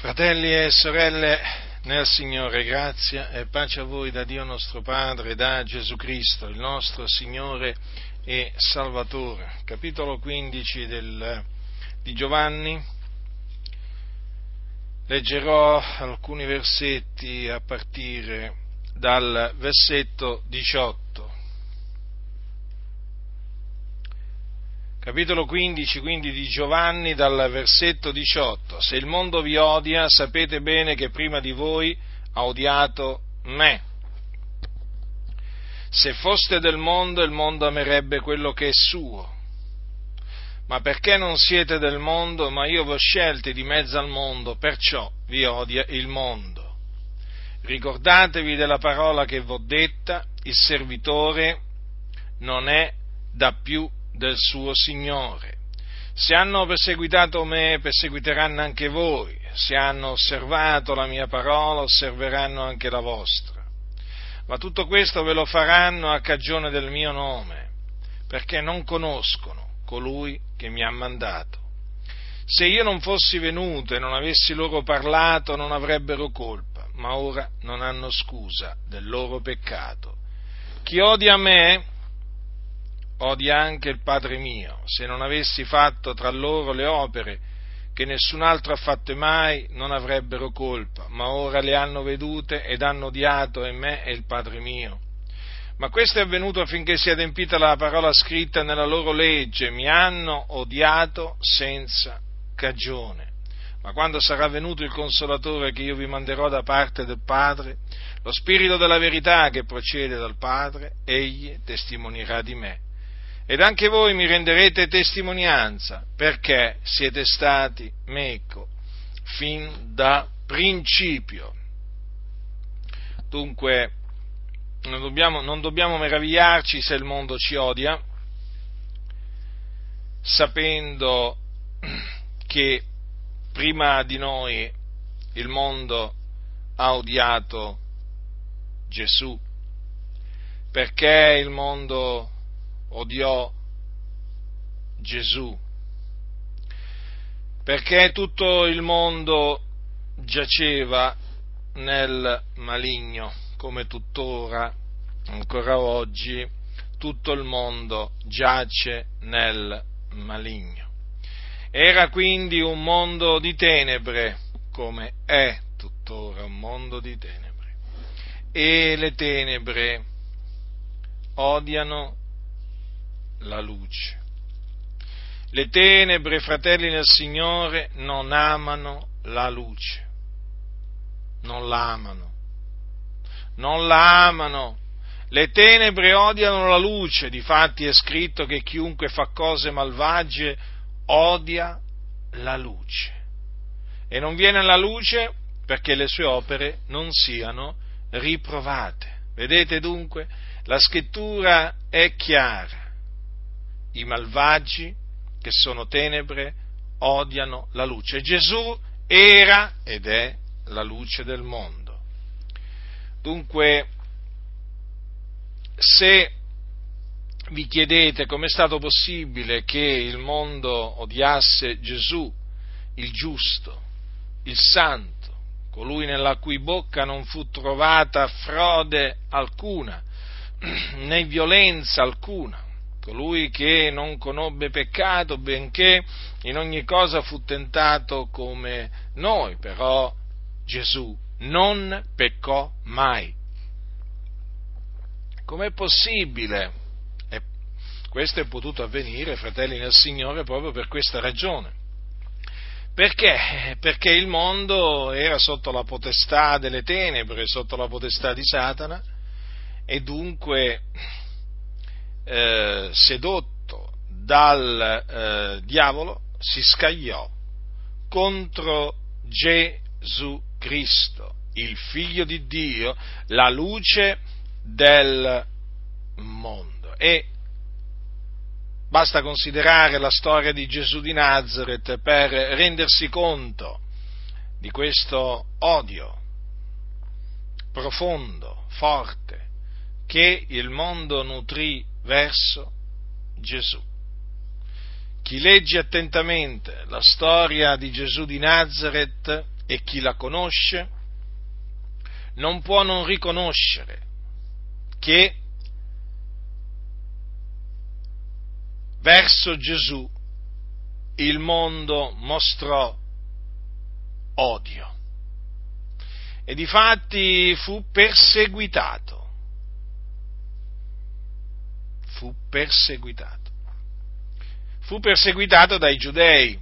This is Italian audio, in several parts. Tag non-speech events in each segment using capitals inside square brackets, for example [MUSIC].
Fratelli e sorelle nel Signore, grazia e pace a voi da Dio nostro Padre, da Gesù Cristo, il nostro Signore e Salvatore. Capitolo 15 del, di Giovanni. Leggerò alcuni versetti a partire dal versetto 18. Capitolo 15 quindi di Giovanni dal versetto 18. Se il mondo vi odia, sapete bene che prima di voi ha odiato me. Se foste del mondo, il mondo amerebbe quello che è suo. Ma perché non siete del mondo, ma io vi ho scelti di mezzo al mondo, perciò vi odia il mondo. Ricordatevi della parola che v'ho detta, il servitore non è da più del suo Signore. Se hanno perseguitato me, perseguiteranno anche voi. Se hanno osservato la mia parola, osserveranno anche la vostra. Ma tutto questo ve lo faranno a cagione del mio nome, perché non conoscono colui che mi ha mandato. Se io non fossi venuto e non avessi loro parlato, non avrebbero colpa, ma ora non hanno scusa del loro peccato. Chi odia me, odia anche il Padre mio. Se non avessi fatto tra loro le opere che nessun altro ha fatte mai, non avrebbero colpa, ma ora le hanno vedute ed hanno odiato e me e il Padre mio. Ma questo è avvenuto affinché sia adempita la parola scritta nella loro legge, mi hanno odiato senza cagione. Ma quando sarà venuto il consolatore che io vi manderò da parte del Padre, lo Spirito della verità che procede dal Padre, egli testimonierà di me ed anche voi mi renderete testimonianza perché siete stati meco fin da principio. Dunque, non dobbiamo, non dobbiamo meravigliarci se il mondo ci odia, sapendo che prima di noi il mondo ha odiato Gesù, perché il mondo odiò Gesù, perché tutto il mondo giaceva nel maligno, come tuttora, ancora oggi, tutto il mondo giace nel maligno. Era quindi un mondo di tenebre, come è tuttora un mondo di tenebre. E le tenebre odiano la luce. Le tenebre, fratelli nel Signore, non amano la luce, non la amano, non la amano. Le tenebre odiano la luce, difatti è scritto che chiunque fa cose malvagie odia la luce e non viene alla luce perché le sue opere non siano riprovate. Vedete dunque, la scrittura è chiara i malvagi, che sono tenebre, odiano la luce. Gesù era ed è la luce del mondo. Dunque, se vi chiedete com'è stato possibile che il mondo odiasse Gesù, il giusto, il santo, colui nella cui bocca non fu trovata frode alcuna, né violenza alcuna, colui che non conobbe peccato, benché in ogni cosa fu tentato come noi, però Gesù non peccò mai. Com'è possibile? E questo è potuto avvenire, fratelli nel Signore, proprio per questa ragione. Perché? Perché il mondo era sotto la potestà delle tenebre, sotto la potestà di Satana, e dunque eh, sedotto dal eh, diavolo, si scagliò contro Gesù Cristo, il figlio di Dio, la luce del mondo. E basta considerare la storia di Gesù di Nazareth per rendersi conto di questo odio profondo, forte, che il mondo nutrì verso Gesù. Chi legge attentamente la storia di Gesù di Nazareth e chi la conosce non può non riconoscere che verso Gesù il mondo mostrò odio e difatti fu perseguitato. Fu perseguitato. Fu perseguitato dai giudei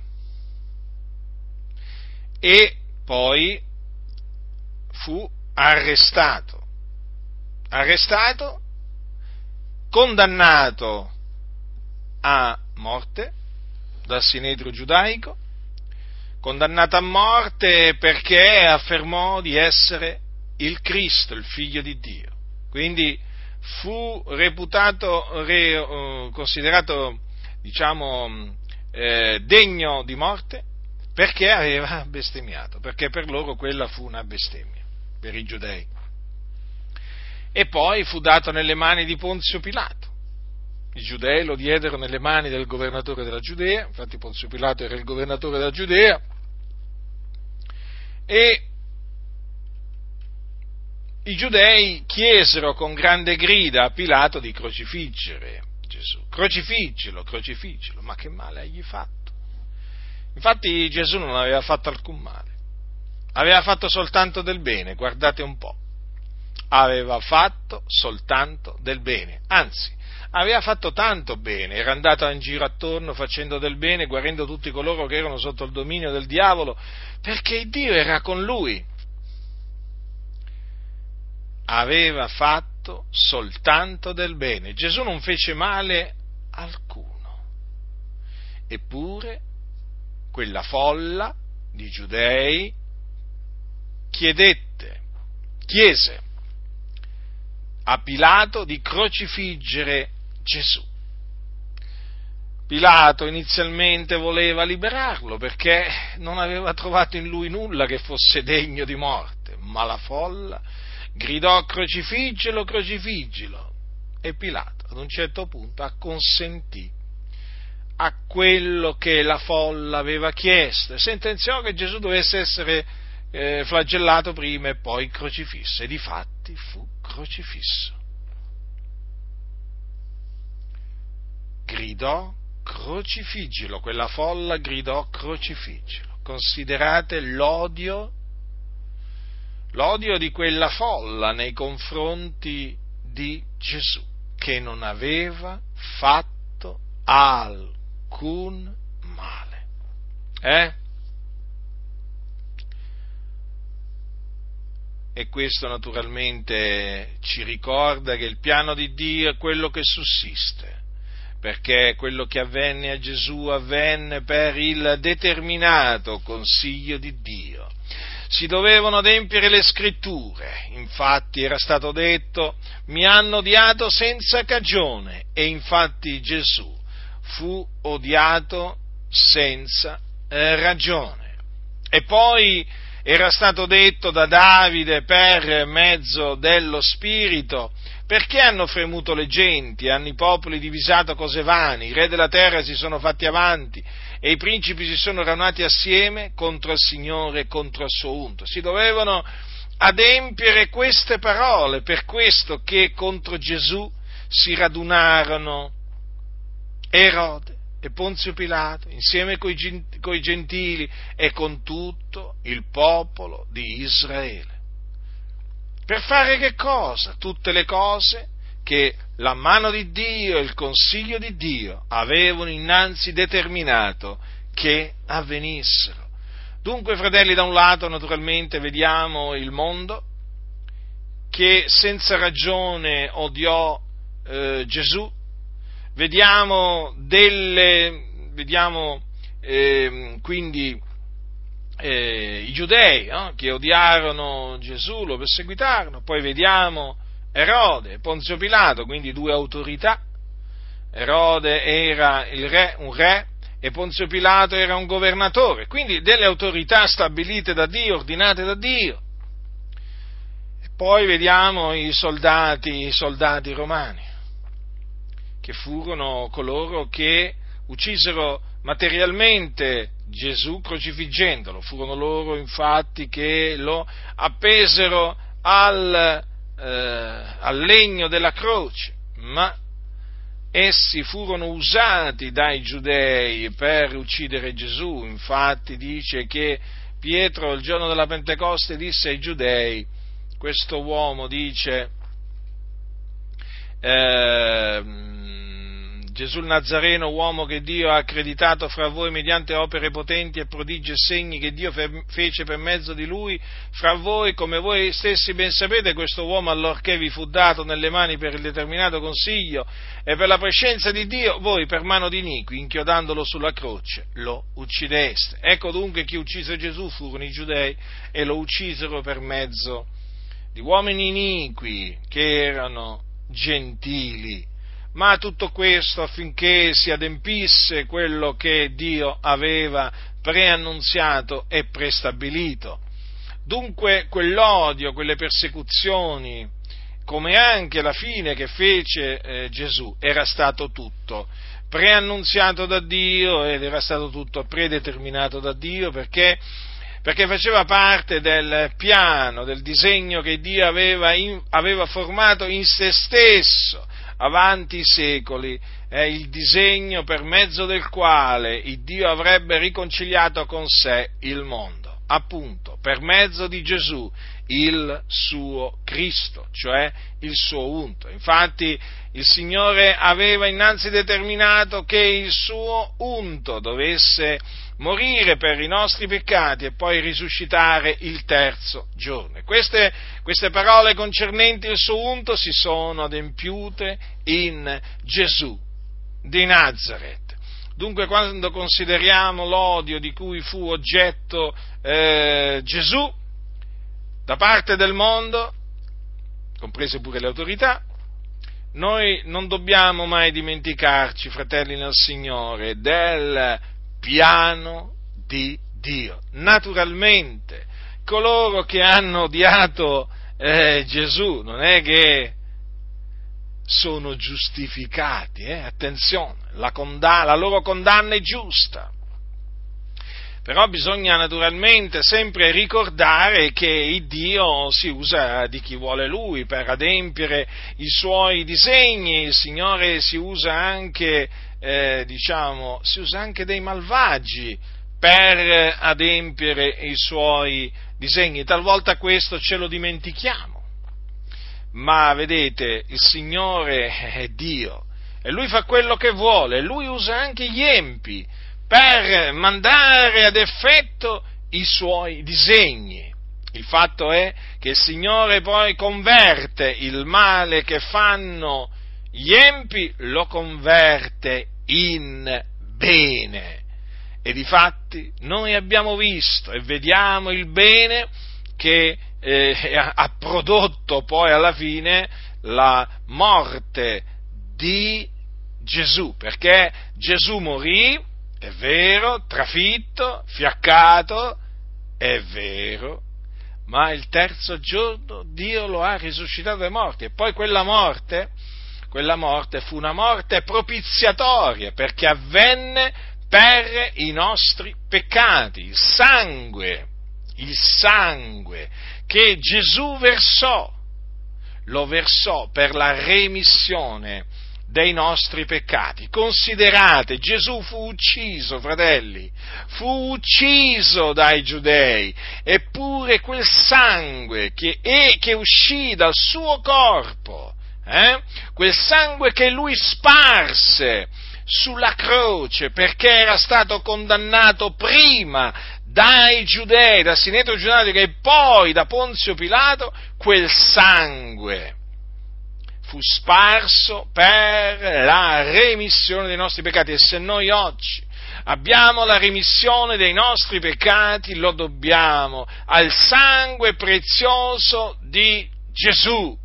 e poi fu arrestato. Arrestato, condannato a morte dal sinedrio giudaico, condannato a morte perché affermò di essere il Cristo, il figlio di Dio. Quindi fu reputato, re, uh, considerato, diciamo, eh, degno di morte perché aveva [LAUGHS] bestemmiato, perché per loro quella fu una bestemmia, per i giudei. E poi fu dato nelle mani di Ponzio Pilato. I giudei lo diedero nelle mani del governatore della Giudea, infatti Ponzio Pilato era il governatore della Giudea, e i giudei chiesero con grande grida a Pilato di crocifiggere Gesù. Crocifiggelo, crocifiggelo, ma che male hai fatto? Infatti Gesù non aveva fatto alcun male, aveva fatto soltanto del bene, guardate un po', aveva fatto soltanto del bene, anzi aveva fatto tanto bene, era andato in giro attorno facendo del bene, guarendo tutti coloro che erano sotto il dominio del diavolo, perché Dio era con lui. Aveva fatto soltanto del bene, Gesù non fece male alcuno, eppure quella folla di giudei chiedette, chiese a Pilato di crocifiggere Gesù. Pilato inizialmente voleva liberarlo perché non aveva trovato in lui nulla che fosse degno di morte, ma la folla gridò crocifiggelo, crocifiggelo e Pilato ad un certo punto acconsentì a quello che la folla aveva chiesto e sentenziò che Gesù dovesse essere eh, flagellato prima e poi crocifisso e difatti fu crocifisso. Gridò crocifiggilo, quella folla gridò crocifiggilo. Considerate l'odio, l'odio di quella folla nei confronti di Gesù, che non aveva fatto alcun male. Eh? E questo naturalmente ci ricorda che il piano di Dio è quello che sussiste, perché quello che avvenne a Gesù avvenne per il determinato consiglio di Dio. Si dovevano adempiere le scritture, infatti era stato detto mi hanno odiato senza cagione e infatti Gesù fu odiato senza eh, ragione. E poi era stato detto da Davide per mezzo dello Spirito, perché hanno fremuto le genti, hanno i popoli divisato cose vane, i re della terra si sono fatti avanti e i principi si sono radunati assieme contro il Signore e contro il suo unto. Si dovevano adempiere queste parole, per questo che contro Gesù si radunarono Erode e Ponzio Pilato, insieme coi gentili e con tutto il popolo di Israele. Per fare che cosa? Tutte le cose che la mano di Dio e il consiglio di Dio avevano innanzi determinato che avvenissero. Dunque, fratelli, da un lato naturalmente vediamo il mondo che senza ragione odiò eh, Gesù, vediamo, delle, vediamo eh, quindi eh, i giudei no? che odiarono Gesù, lo perseguitarono, poi vediamo Erode, Ponzio Pilato, quindi due autorità. Erode era re, un re e Ponzio Pilato era un governatore, quindi delle autorità stabilite da Dio, ordinate da Dio. E poi vediamo i soldati, i soldati romani che furono coloro che uccisero materialmente Gesù crocifiggendolo. Furono loro infatti che lo appesero al, eh, al legno della croce, ma essi furono usati dai giudei per uccidere Gesù. Infatti dice che Pietro il giorno della Pentecoste disse ai giudei, questo uomo dice, eh, Gesù Nazareno, uomo che Dio ha accreditato fra voi mediante opere potenti e prodigi e segni che Dio fece per mezzo di lui, fra voi, come voi stessi ben sapete, questo uomo allorché vi fu dato nelle mani per il determinato consiglio e per la prescenza di Dio, voi per mano di iniqui, inchiodandolo sulla croce, lo uccideste. Ecco dunque chi uccise Gesù furono i giudei e lo uccisero per mezzo di uomini iniqui che erano gentili ma tutto questo affinché si adempisse quello che Dio aveva preannunziato e prestabilito. Dunque quell'odio, quelle persecuzioni, come anche la fine che fece eh, Gesù, era stato tutto preannunziato da Dio ed era stato tutto predeterminato da Dio perché, perché faceva parte del piano, del disegno che Dio aveva, in, aveva formato in se stesso avanti i secoli, è il disegno per mezzo del quale il Dio avrebbe riconciliato con sé il mondo, appunto, per mezzo di Gesù, il suo Cristo, cioè il suo unto. Infatti il Signore aveva innanzi determinato che il suo unto dovesse morire per i nostri peccati e poi risuscitare il terzo giorno. Queste, queste parole concernenti il suo unto si sono adempiute in Gesù di Nazareth. Dunque quando consideriamo l'odio di cui fu oggetto eh, Gesù da parte del mondo, comprese pure le autorità, noi non dobbiamo mai dimenticarci, fratelli nel Signore, del piano di Dio. Naturalmente, coloro che hanno odiato eh, Gesù non è che sono giustificati, eh? attenzione, la, condanna, la loro condanna è giusta. Però bisogna naturalmente sempre ricordare che il Dio si usa di chi vuole Lui per adempiere i suoi disegni, il Signore si usa anche eh, diciamo, si usa anche dei malvagi per adempiere i suoi disegni. Talvolta questo ce lo dimentichiamo. Ma vedete, il Signore è Dio e Lui fa quello che vuole, Lui usa anche gli empi per mandare ad effetto i suoi disegni. Il fatto è che il Signore poi converte il male che fanno gli empi lo converte in bene. E difatti noi abbiamo visto e vediamo il bene che eh, ha prodotto poi alla fine la morte di Gesù, perché Gesù morì, è vero, trafitto, fiaccato, è vero, ma il terzo giorno Dio lo ha risuscitato dai morti e poi quella morte quella morte fu una morte propiziatoria perché avvenne per i nostri peccati, il sangue, il sangue che Gesù versò, lo versò per la remissione dei nostri peccati. Considerate, Gesù fu ucciso, fratelli, fu ucciso dai giudei, eppure quel sangue che, che uscì dal suo corpo eh? quel sangue che lui sparse sulla croce perché era stato condannato prima dai giudei, da Sinetro Giudaico e poi da Ponzio Pilato, quel sangue fu sparso per la remissione dei nostri peccati e se noi oggi abbiamo la remissione dei nostri peccati, lo dobbiamo al sangue prezioso di Gesù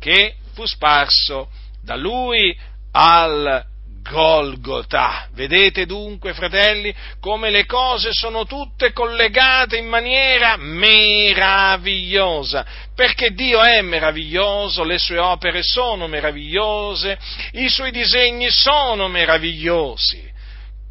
che fu sparso da lui al Golgotha. Vedete dunque, fratelli, come le cose sono tutte collegate in maniera meravigliosa, perché Dio è meraviglioso, le sue opere sono meravigliose, i suoi disegni sono meravigliosi.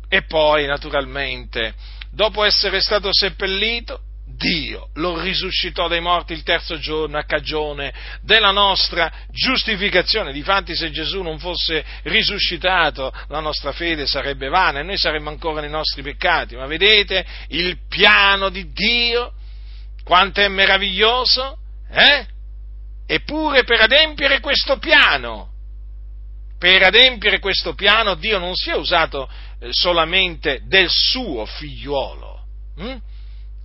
E poi, naturalmente, dopo essere stato seppellito, Dio lo risuscitò dai morti il terzo giorno a cagione della nostra giustificazione. Difatti se Gesù non fosse risuscitato la nostra fede sarebbe vana e noi saremmo ancora nei nostri peccati. Ma vedete il piano di Dio, quanto è meraviglioso? Eh? Eppure per adempiere questo piano, per adempiere questo piano Dio non si è usato eh, solamente del suo figliuolo. Hm?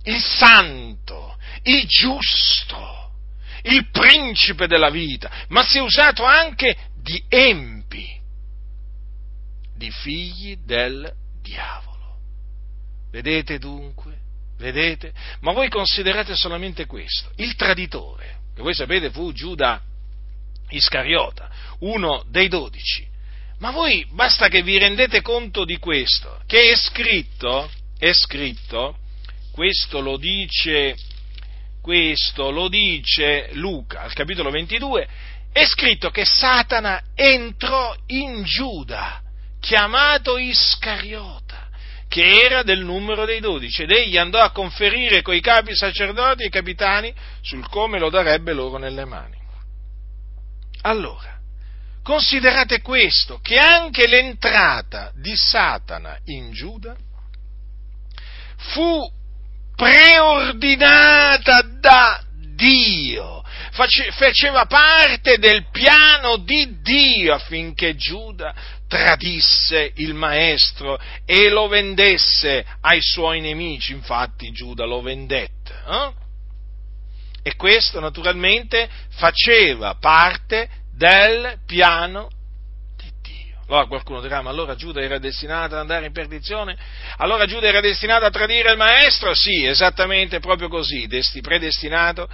Il santo, il giusto, il principe della vita, ma si è usato anche di empi, di figli del diavolo. Vedete dunque? Vedete? Ma voi considerate solamente questo, il traditore, che voi sapete fu Giuda Iscariota, uno dei dodici. Ma voi basta che vi rendete conto di questo, che è scritto, è scritto questo lo dice, questo lo dice Luca al capitolo 22, è scritto che Satana entrò in Giuda, chiamato Iscariota, che era del numero dei dodici, ed egli andò a conferire coi capi sacerdoti e capitani sul come lo darebbe loro nelle mani. Allora, considerate questo, che anche l'entrata di Satana in Giuda fu preordinata da Dio, faceva parte del piano di Dio affinché Giuda tradisse il maestro e lo vendesse ai suoi nemici, infatti Giuda lo vendette. Eh? E questo naturalmente faceva parte del piano allora qualcuno dirà, ma allora Giuda era destinato ad andare in perdizione? Allora Giuda era destinato a tradire il maestro? Sì, esattamente proprio così, predestinato,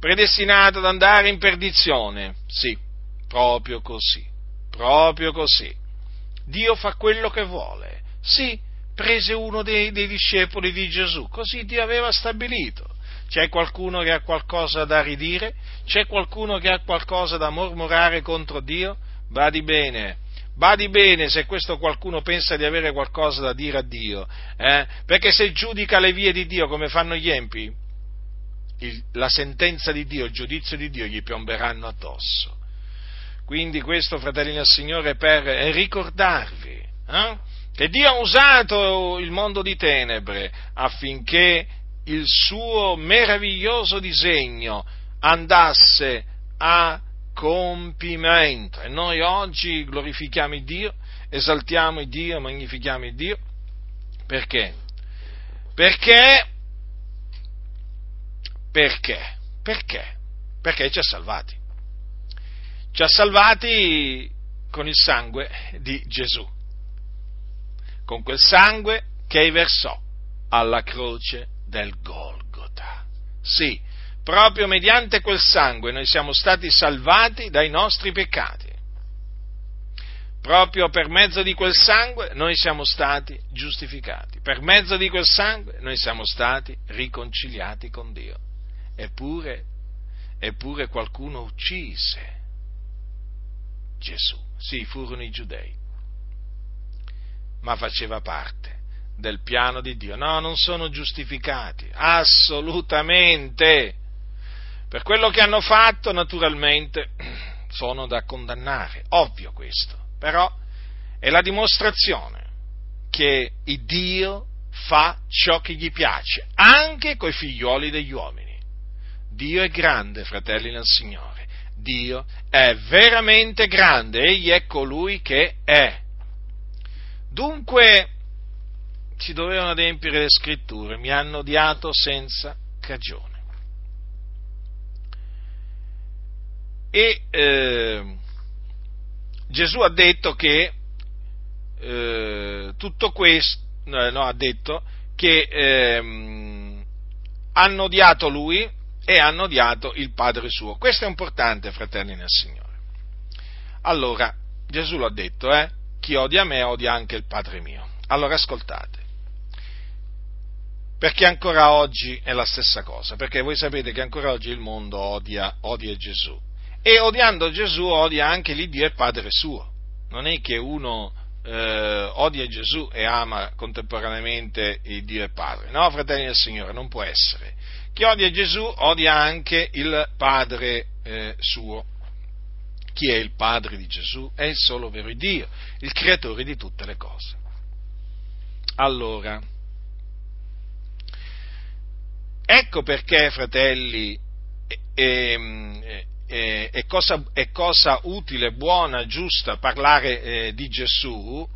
predestinato ad andare in perdizione. Sì, proprio così, proprio così. Dio fa quello che vuole. Sì, prese uno dei, dei discepoli di Gesù, così Dio aveva stabilito. C'è qualcuno che ha qualcosa da ridire? C'è qualcuno che ha qualcosa da mormorare contro Dio? Badi bene, Badi bene se questo qualcuno pensa di avere qualcosa da dire a Dio, eh? perché se giudica le vie di Dio come fanno gli empi, il, la sentenza di Dio, il giudizio di Dio gli piomberanno addosso. Quindi questo, fratelli del Signore, per ricordarvi eh? che Dio ha usato il mondo di tenebre affinché il suo meraviglioso disegno andasse a compimento. E noi oggi glorifichiamo il Dio, esaltiamo il Dio, magnifichiamo il Dio. Perché? Perché? Perché? Perché? Perché ci ha salvati. Ci ha salvati con il sangue di Gesù. Con quel sangue che versò alla croce del Golgota. Sì, proprio mediante quel sangue noi siamo stati salvati dai nostri peccati. Proprio per mezzo di quel sangue noi siamo stati giustificati, per mezzo di quel sangue noi siamo stati riconciliati con Dio. Eppure, eppure qualcuno uccise Gesù. Sì, furono i giudei, ma faceva parte del piano di Dio. No, non sono giustificati, assolutamente. Per quello che hanno fatto, naturalmente, sono da condannare, ovvio questo, però è la dimostrazione che il Dio fa ciò che gli piace, anche coi figlioli degli uomini. Dio è grande, fratelli nel Signore. Dio è veramente grande, egli è colui che è. Dunque ci dovevano adempiere le scritture, mi hanno odiato senza cagione. E eh, Gesù ha detto che eh, tutto questo, no, ha detto che eh, hanno odiato lui e hanno odiato il Padre suo. Questo è importante, fratelli nel Signore. Allora, Gesù l'ha detto, eh? Chi odia me odia anche il Padre mio. Allora ascoltate. Perché ancora oggi è la stessa cosa, perché voi sapete che ancora oggi il mondo odia, odia Gesù e odiando Gesù odia anche l'Iddio e Padre suo. Non è che uno eh, odia Gesù e ama contemporaneamente il Dio e Padre. No, fratelli del Signore, non può essere. Chi odia Gesù odia anche il Padre eh, suo. Chi è il Padre di Gesù? È il solo vero Dio, il creatore di tutte le cose. Allora, ecco perché, fratelli, è, è, è, cosa, è cosa, utile, buona, giusta parlare eh, di Gesù,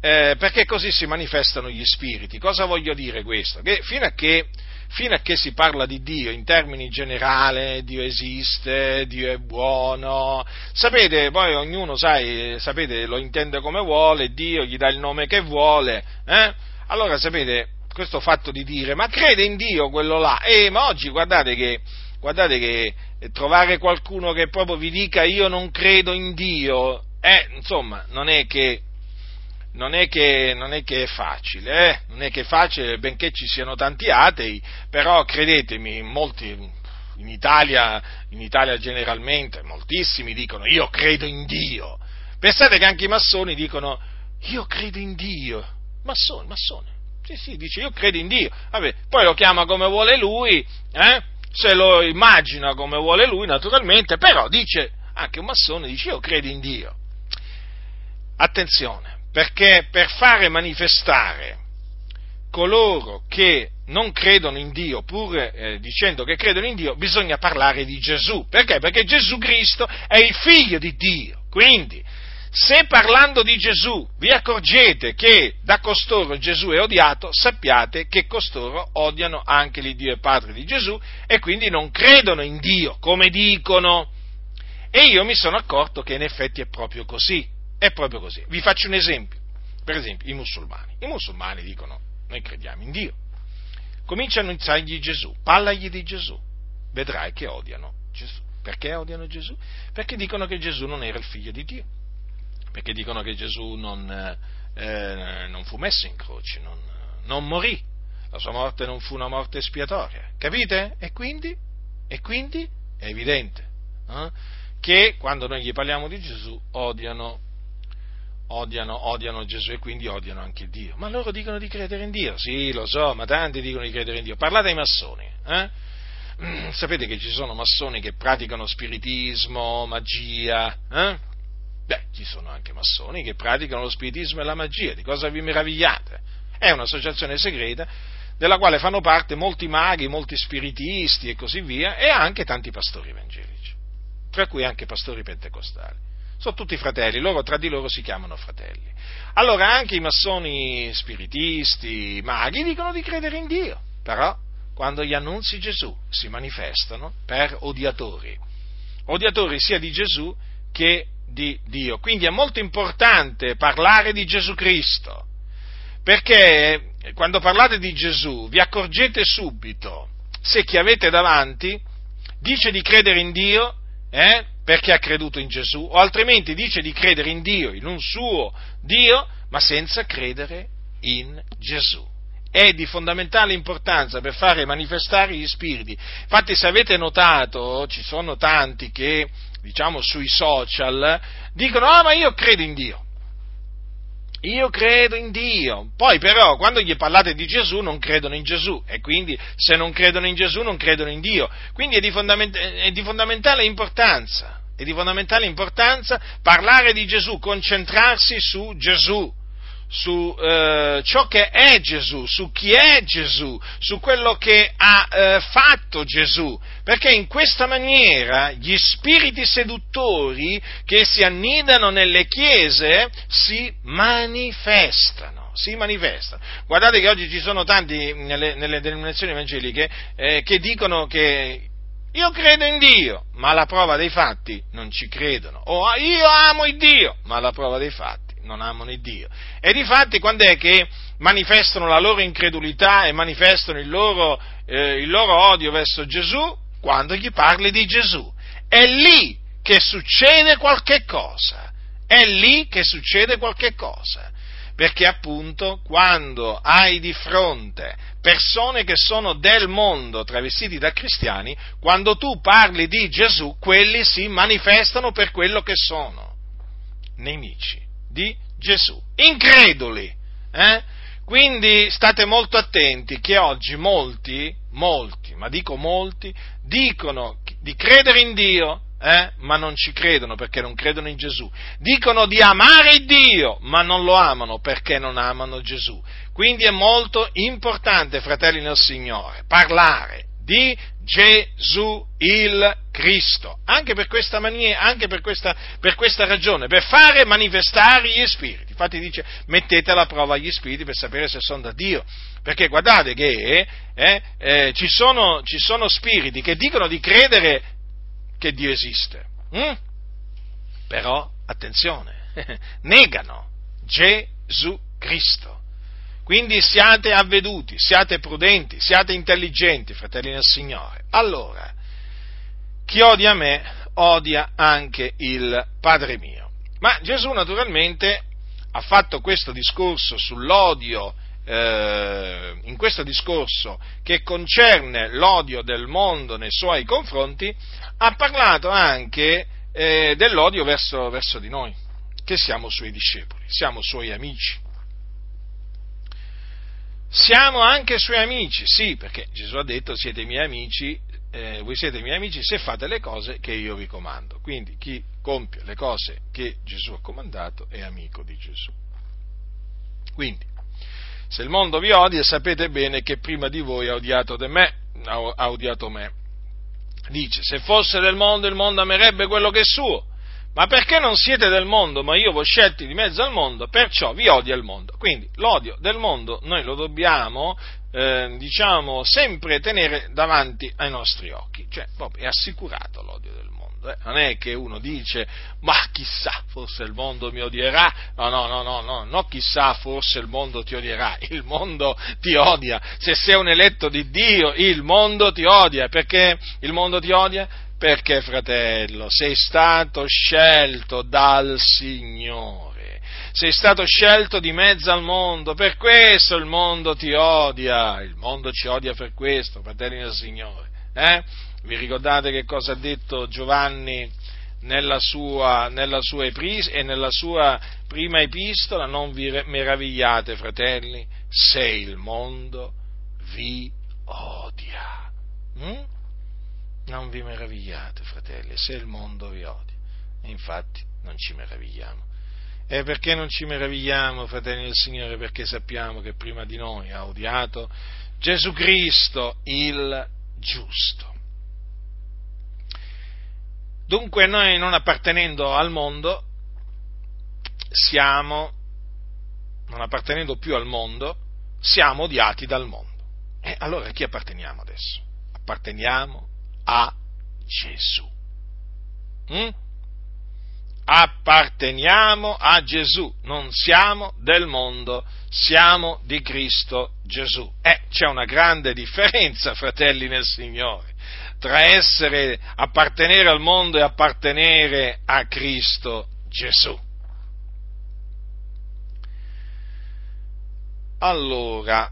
eh, perché così si manifestano gli spiriti. Cosa voglio dire questo? Che fino a che fino a che si parla di Dio in termini generali, Dio esiste, Dio è buono, sapete, poi ognuno, sai, sapete, lo intende come vuole, Dio gli dà il nome che vuole, eh? allora sapete, questo fatto di dire, ma crede in Dio quello là, eh, ma oggi guardate che, guardate che trovare qualcuno che proprio vi dica io non credo in Dio, eh, insomma, non è che non è, che, non è che, è facile, eh? non è che è facile, benché ci siano tanti atei, però credetemi, molti, in Italia, in Italia generalmente, moltissimi dicono io credo in Dio. Pensate che anche i massoni dicono io credo in Dio. Massone, massone. Sì, sì, dice io credo in Dio. Vabbè, poi lo chiama come vuole lui, eh? Se lo immagina come vuole lui naturalmente, però dice, anche un massone dice io credo in Dio. Attenzione, perché per fare manifestare coloro che non credono in Dio, pur eh, dicendo che credono in Dio, bisogna parlare di Gesù. Perché? Perché Gesù Cristo è il figlio di Dio. Quindi, se parlando di Gesù vi accorgete che da costoro Gesù è odiato, sappiate che costoro odiano anche l'Iddio e Padre di Gesù e quindi non credono in Dio, come dicono. E io mi sono accorto che in effetti è proprio così. È proprio così. Vi faccio un esempio. Per esempio, i musulmani. I musulmani dicono, noi crediamo in Dio. Comincia a annunciargli Gesù, parlagli di Gesù. Vedrai che odiano Gesù. Perché odiano Gesù? Perché dicono che Gesù non era il figlio di Dio. Perché dicono che Gesù non, eh, non fu messo in croce, non, non morì. La sua morte non fu una morte espiatoria. Capite? E quindi? E quindi è evidente eh, che quando noi gli parliamo di Gesù odiano odiano, odiano Gesù e quindi odiano anche Dio. Ma loro dicono di credere in Dio. Sì, lo so, ma tanti dicono di credere in Dio. Parlate ai massoni. Eh? Mm, sapete che ci sono massoni che praticano spiritismo, magia? Eh? Beh, ci sono anche massoni che praticano lo spiritismo e la magia. Di cosa vi meravigliate? È un'associazione segreta della quale fanno parte molti maghi, molti spiritisti e così via, e anche tanti pastori evangelici, tra cui anche pastori pentecostali sono tutti fratelli, loro tra di loro si chiamano fratelli. Allora anche i massoni spiritisti, maghi, dicono di credere in Dio, però quando gli annunzi Gesù si manifestano per odiatori, odiatori sia di Gesù che di Dio. Quindi è molto importante parlare di Gesù Cristo, perché quando parlate di Gesù vi accorgete subito se chi avete davanti dice di credere in Dio, eh, perché ha creduto in Gesù, o altrimenti dice di credere in Dio, in un suo Dio, ma senza credere in Gesù. È di fondamentale importanza per fare manifestare gli spiriti. Infatti, se avete notato, ci sono tanti che, diciamo, sui social dicono: Ah, ma io credo in Dio. Io credo in Dio. Poi però quando gli parlate di Gesù non credono in Gesù e quindi se non credono in Gesù non credono in Dio. Quindi è di, fondament- è di fondamentale importanza, è di fondamentale importanza parlare di Gesù, concentrarsi su Gesù su eh, ciò che è Gesù, su chi è Gesù, su quello che ha eh, fatto Gesù, perché in questa maniera gli spiriti seduttori che si annidano nelle chiese si manifestano. Si manifestano. Guardate che oggi ci sono tanti nelle, nelle denominazioni evangeliche eh, che dicono che io credo in Dio, ma alla prova dei fatti non ci credono. O io amo il Dio, ma alla prova dei fatti non amano il Dio. E difatti quando è che manifestano la loro incredulità e manifestano il loro, eh, il loro odio verso Gesù? Quando gli parli di Gesù. È lì che succede qualche cosa. È lì che succede qualche cosa. Perché appunto quando hai di fronte persone che sono del mondo travestiti da cristiani, quando tu parli di Gesù, quelli si manifestano per quello che sono, nemici di Gesù. Increduli. Eh? Quindi state molto attenti che oggi molti, molti, ma dico molti, dicono di credere in Dio, eh? ma non ci credono perché non credono in Gesù. Dicono di amare Dio, ma non lo amano perché non amano Gesù. Quindi è molto importante, fratelli nel Signore, parlare di Gesù il Cristo, anche per questa mania, anche per questa, per questa, ragione, per fare manifestare gli spiriti. Infatti dice mettete alla prova gli spiriti per sapere se sono da Dio, perché guardate che eh, eh, ci, sono, ci, sono, spiriti che dicono di credere che Dio esiste, hm? però attenzione, [LAUGHS] negano Gesù Cristo. Quindi siate avveduti, siate prudenti, siate intelligenti, fratelli del Signore. Allora, chi odia me, odia anche il Padre mio. Ma Gesù naturalmente ha fatto questo discorso sull'odio, eh, in questo discorso che concerne l'odio del mondo nei suoi confronti, ha parlato anche eh, dell'odio verso, verso di noi, che siamo suoi discepoli, siamo suoi amici siamo anche suoi amici, sì, perché Gesù ha detto siete miei amici, eh, voi siete miei amici se fate le cose che io vi comando. Quindi chi compie le cose che Gesù ha comandato è amico di Gesù. Quindi, se il mondo vi odia, sapete bene che prima di voi ha odiato me, ha odiato me. Dice, se fosse del mondo, il mondo amerebbe quello che è suo ma perché non siete del mondo, ma io ho scelti di mezzo al mondo, perciò vi odia il mondo. Quindi l'odio del mondo noi lo dobbiamo, eh, diciamo, sempre tenere davanti ai nostri occhi, cioè proprio è assicurato l'odio del mondo. Eh? Non è che uno dice, ma chissà, forse il mondo mi odierà. No, no, no, no, no, no, chissà, forse il mondo ti odierà. [LAUGHS] Il mondo ti odia. Se sei un eletto di Dio, il mondo ti odia. Perché il mondo ti odia? Perché, fratello, sei stato scelto dal Signore, sei stato scelto di mezzo al mondo, per questo il mondo ti odia, il mondo ci odia per questo, fratelli del Signore. Eh? Vi ricordate che cosa ha detto Giovanni nella sua, nella sua epris- e nella sua prima epistola? Non vi meravigliate, fratelli, se il mondo vi odia. Mm? Non vi meravigliate, fratelli, se il mondo vi odia. E infatti non ci meravigliamo. E perché non ci meravigliamo, fratelli del Signore? Perché sappiamo che prima di noi ha odiato Gesù Cristo, il giusto. Dunque noi non appartenendo al mondo, siamo, non appartenendo più al mondo, siamo odiati dal mondo. E allora a chi apparteniamo adesso? Apparteniamo a Gesù. Mm? Apparteniamo a Gesù, non siamo del mondo, siamo di Cristo Gesù. Eh, c'è una grande differenza, fratelli nel Signore, tra essere, appartenere al mondo e appartenere a Cristo Gesù. Allora,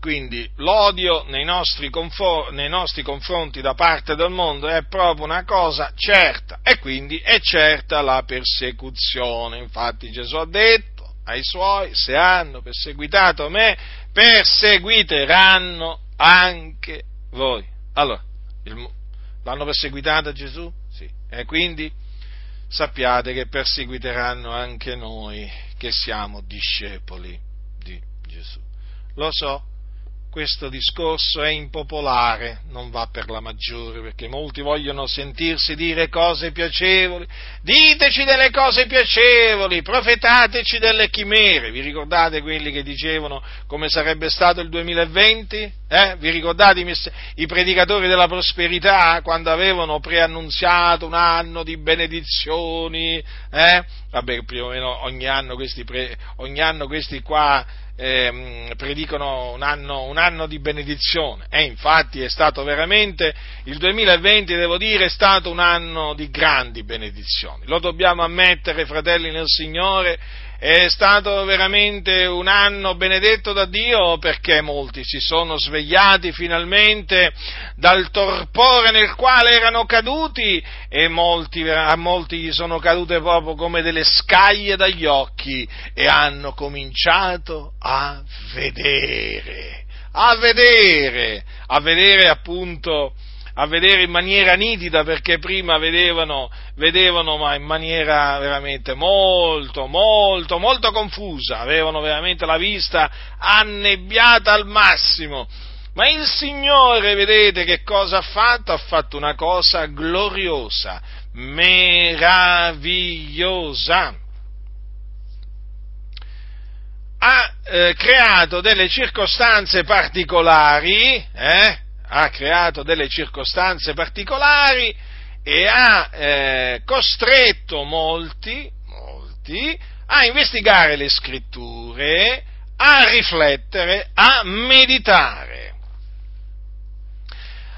quindi l'odio nei nostri, confor- nei nostri, confronti da parte del mondo è proprio una cosa certa e quindi è certa la persecuzione. Infatti Gesù ha detto ai suoi, se hanno perseguitato me, perseguiteranno anche voi. Allora, il, l'hanno perseguitata Gesù? Sì. E quindi sappiate che perseguiteranno anche noi che siamo discepoli di Gesù. Lo so, questo discorso è impopolare, non va per la maggiore, perché molti vogliono sentirsi dire cose piacevoli. Diteci delle cose piacevoli, profetateci delle chimere. Vi ricordate quelli che dicevano come sarebbe stato il 2020? Eh? Vi ricordate i, predicatori della prosperità quando avevano preannunziato un anno di benedizioni? Eh? Vabbè, più o meno ogni anno questi, pre, ogni anno questi qua eh, predicano un anno, un anno, di benedizione e infatti è stato veramente, il 2020 devo dire, è stato un anno di grandi benedizioni. Lo dobbiamo ammettere, fratelli nel Signore, è stato veramente un anno benedetto da Dio perché molti si sono svegliati finalmente dal torpore nel quale erano caduti e molti, a molti gli sono cadute proprio come delle scaglie dagli occhi e hanno cominciato a vedere, a vedere, a vedere appunto a vedere in maniera nitida perché prima vedevano, vedevano ma in maniera veramente molto, molto, molto confusa, avevano veramente la vista annebbiata al massimo. Ma il Signore, vedete che cosa ha fatto? Ha fatto una cosa gloriosa, meravigliosa. Ha eh, creato delle circostanze particolari, eh? Ha creato delle circostanze particolari e ha eh, costretto molti, molti a investigare le scritture, a riflettere, a meditare.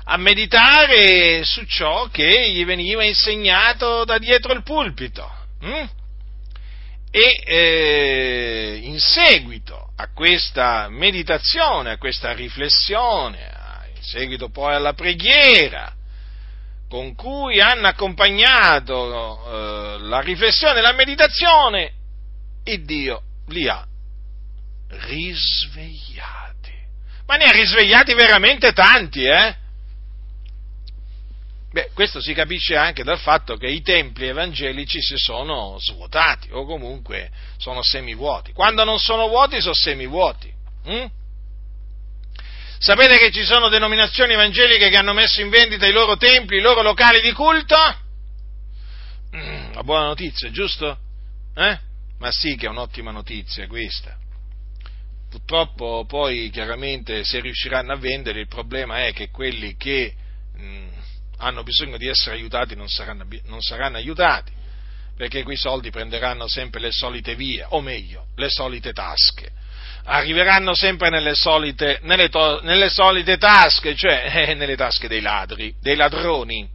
A meditare su ciò che gli veniva insegnato da dietro il pulpito. Hm? E eh, in seguito a questa meditazione, a questa riflessione, seguito poi alla preghiera, con cui hanno accompagnato eh, la riflessione e la meditazione, il Dio li ha risvegliati. Ma ne ha risvegliati veramente tanti, eh? Beh, questo si capisce anche dal fatto che i templi evangelici si sono svuotati o comunque sono semivuoti. Quando non sono vuoti sono semivuoti. Hm? Sapete che ci sono denominazioni evangeliche che hanno messo in vendita i loro templi, i loro locali di culto? Mm, una buona notizia, giusto? Eh? Ma sì che è un'ottima notizia questa. Purtroppo poi chiaramente se riusciranno a vendere il problema è che quelli che mh, mm, hanno bisogno di essere aiutati non saranno, non saranno aiutati, perché quei soldi prenderanno sempre le solite vie, o meglio, le solite tasche arriveranno sempre nelle solite, nelle to, nelle solite tasche, cioè [LAUGHS] eh, nelle tasche dei ladri, dei ladroni,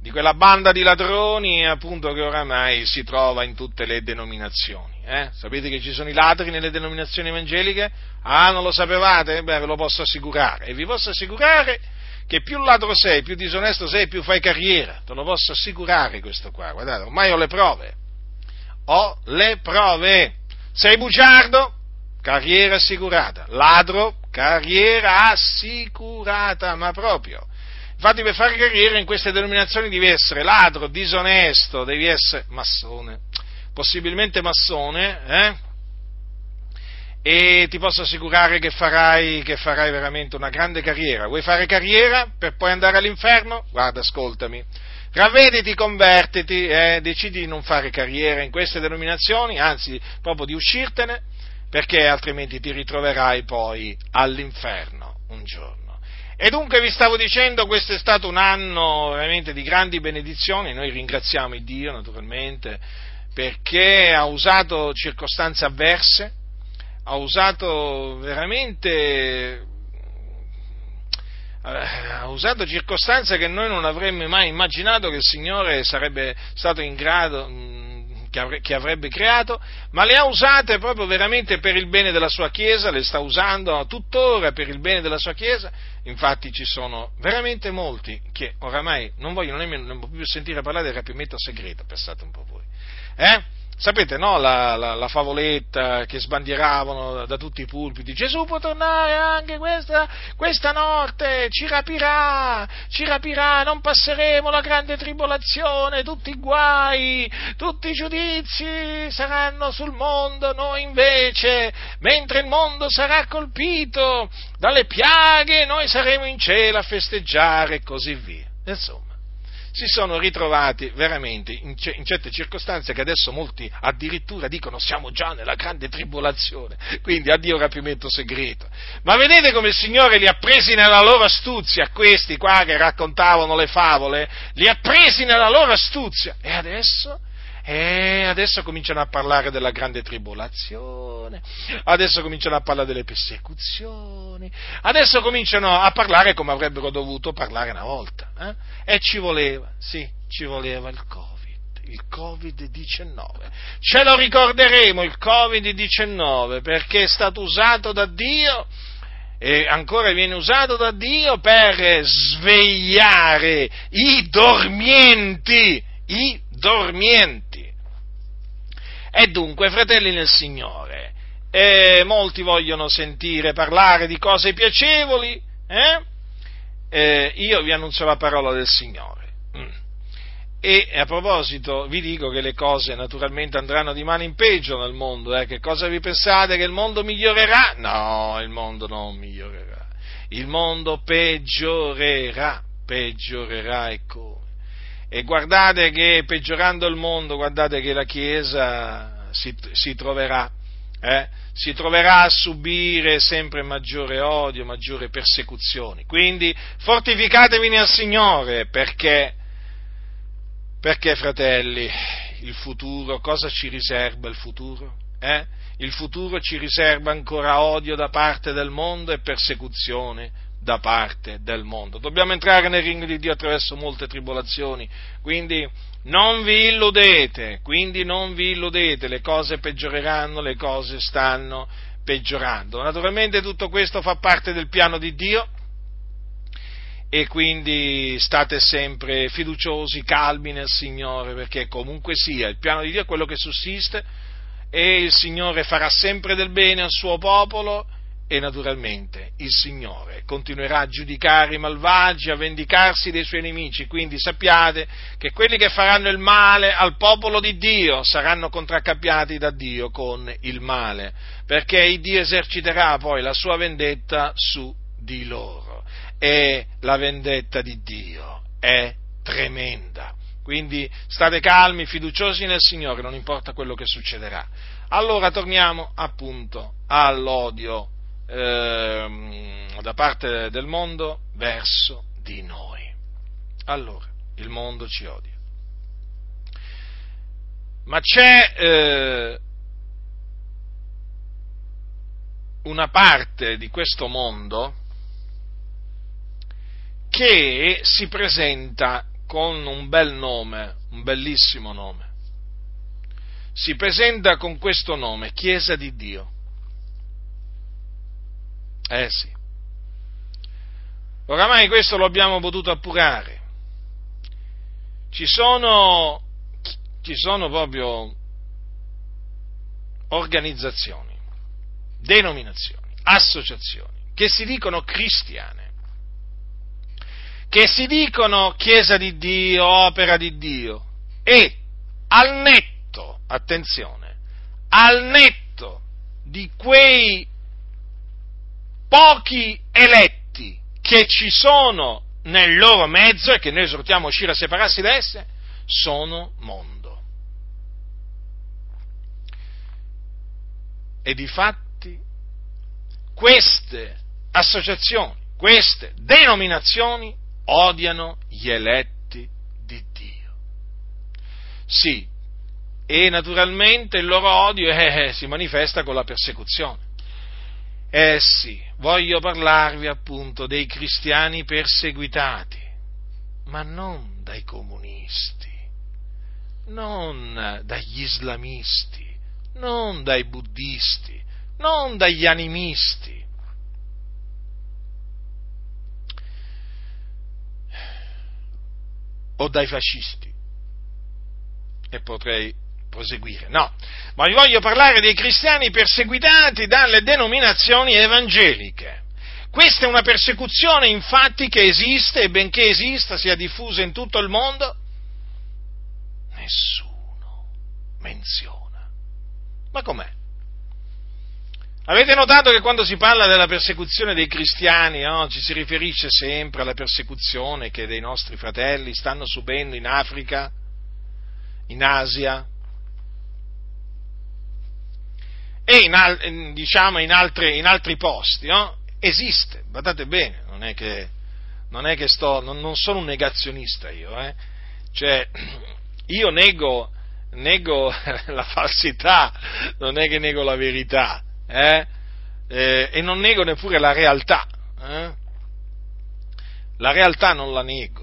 di quella banda di ladroni appunto che oramai si trova in tutte le denominazioni. Eh? Sapete che ci sono i ladri nelle denominazioni evangeliche? Ah, non lo sapevate? Beh, ve lo posso assicurare. E vi posso assicurare che più ladro sei, più disonesto sei, più fai carriera. Te lo posso assicurare questo qua. Guardate, ormai ho le prove. Ho le prove. Sei bugiardo? Carriera assicurata. Ladro, carriera assicurata, ma proprio. Infatti per fare carriera in queste denominazioni devi essere ladro, disonesto, devi essere massone, possibilmente massone, eh? E ti posso assicurare che farai, che farai veramente una grande carriera. Vuoi fare carriera per poi andare all'inferno? Guarda, ascoltami. Ravvediti, convertiti, eh, decidi di non fare carriera in queste denominazioni, anzi proprio di uscirtene perché altrimenti ti ritroverai poi all'inferno un giorno. E dunque vi stavo dicendo, questo è stato un anno veramente di grandi benedizioni, noi ringraziamo il Dio naturalmente perché ha usato circostanze avverse, ha usato veramente eh, ha usato circostanze che noi non avremmo mai immaginato che il Signore sarebbe stato in grado, che avrebbe creato, ma le ha usate proprio veramente per il bene della sua Chiesa, le sta usando tuttora per il bene della sua Chiesa, infatti ci sono veramente molti che oramai non vogliono nemmeno più sentire parlare del rapimento segreto, pensate un po' voi. Eh? Sapete, no, la, la, la, favoletta che sbandieravano da tutti i pulpiti, Gesù può tornare anche questa, questa notte, ci rapirà, ci rapirà, non passeremo la grande tribolazione, tutti i guai, tutti i giudizi saranno sul mondo, noi invece, mentre il mondo sarà colpito dalle piaghe, noi saremo in cielo a festeggiare e così via. Insomma si sono ritrovati veramente in, c- in, certe circostanze che adesso molti addirittura dicono siamo già nella grande tribolazione, quindi addio rapimento segreto. Ma vedete come il Signore li ha presi nella loro astuzia, questi qua che raccontavano le favole, li ha presi nella loro astuzia. E adesso e adesso cominciano a parlare della grande tribolazione, adesso cominciano a parlare delle persecuzioni, adesso cominciano a parlare come avrebbero dovuto parlare una volta. Eh? E ci voleva, sì, ci voleva il Covid. il Covid-19. Ce lo ricorderemo il Covid-19 perché è stato usato da Dio e ancora viene usato da Dio per svegliare i dormienti, i dormienti. E dunque, fratelli nel Signore, eh, molti vogliono sentire parlare di cose piacevoli, eh? Eh, io vi annuncio la parola del Signore. Mm. E a proposito vi dico che le cose naturalmente andranno di mano in peggio nel mondo, eh? che cosa vi pensate? Che il mondo migliorerà? No, il mondo non migliorerà, il mondo peggiorerà, peggiorerà e come. E guardate che peggiorando il mondo, guardate che la Chiesa si, si troverà, eh? si troverà a subire sempre maggiore odio, maggiore persecuzioni. Quindi fortificatevi nel Signore perché perché, fratelli, il futuro, cosa ci riserva il futuro? Eh? Il futuro ci riserva ancora odio da parte del mondo e persecuzione da parte del mondo. Dobbiamo entrare nel regno di Dio attraverso molte tribolazioni, quindi non vi illudete, quindi non vi illudete, le cose peggioreranno, le cose stanno peggiorando. Naturalmente tutto questo fa parte del piano di Dio, e quindi state sempre fiduciosi, calmi nel Signore, perché comunque sia il piano di Dio è quello che sussiste e il Signore farà sempre del bene al suo popolo e naturalmente il Signore continuerà a giudicare i malvagi, a vendicarsi dei suoi nemici, quindi sappiate che quelli che faranno il male al popolo di Dio saranno contraccappiati da Dio con il male, perché Dio eserciterà poi la sua vendetta su di loro e la vendetta di Dio è tremenda. Quindi state calmi, fiduciosi nel Signore, non importa quello che succederà. Allora torniamo appunto all'odio eh, da parte del mondo verso di noi. Allora, il mondo ci odia. Ma c'è eh, una parte di questo mondo che si presenta con un bel nome, un bellissimo nome. Si presenta con questo nome, Chiesa di Dio. Eh sì. Oramai questo lo abbiamo potuto appurare. Ci sono, ci sono proprio organizzazioni, denominazioni, associazioni che si dicono cristiane che si dicono Chiesa di Dio, opera di Dio, e al netto, attenzione, al netto di quei pochi eletti che ci sono nel loro mezzo e che noi esortiamo a uscire a separarsi da esse, sono mondo. E di fatti queste associazioni, queste denominazioni odiano gli eletti di Dio. Sì, e naturalmente il loro odio eh, eh, si manifesta con la persecuzione. Eh sì, voglio parlarvi appunto dei cristiani perseguitati, ma non dai comunisti, non dagli islamisti, non dai buddisti, non dagli animisti, o dai fascisti. E potrei proseguire. No, ma vi voglio parlare dei cristiani perseguitati dalle denominazioni evangeliche. Questa è una persecuzione infatti che esiste e benché esista, sia diffusa in tutto il mondo, nessuno menziona. Ma com'è? Avete notato che quando si parla della persecuzione dei cristiani no, ci si riferisce sempre alla persecuzione che dei nostri fratelli stanno subendo in Africa, in Asia e in, diciamo in, altri, in altri posti? No? Esiste, guardate bene, non è che, non, è che sto, non, non, sono un negazionista io, eh? cioè [CLEARS THROAT] io nego, nego [LAUGHS] la falsità, non è che nego la verità eh? Eh, e non nego neppure la realtà. Eh? La realtà non la nego.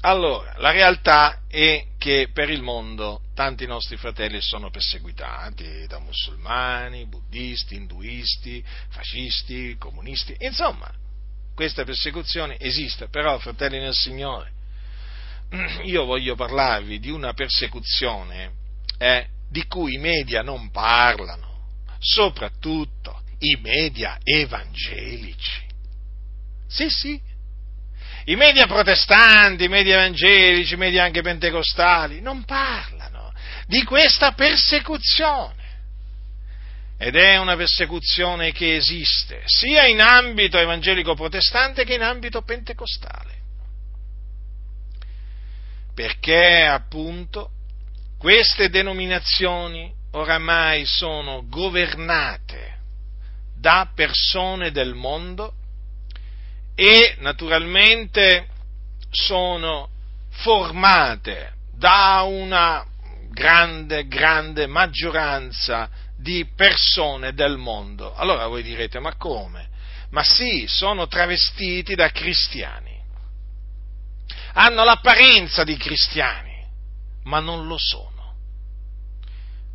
Allora, la realtà è che per il mondo tanti nostri fratelli sono perseguitati da musulmani, buddisti, induisti, fascisti, comunisti, insomma, questa persecuzione esiste, però, fratelli nel Signore, [CLEARS THROAT] io voglio parlarvi di una persecuzione eh, di cui i media non parlano, soprattutto i media evangelici. Sì, sì, i media protestanti, i media evangelici, i media anche pentecostali, non parlano di questa persecuzione. Ed è una persecuzione che esiste sia in ambito evangelico protestante che in ambito pentecostale. Perché appunto queste denominazioni oramai sono governate da persone del mondo e naturalmente sono formate da una grande, grande maggioranza di persone del mondo. Allora voi direte, ma come? Ma sì, sono travestiti da cristiani. Hanno l'apparenza di cristiani, ma non lo sono.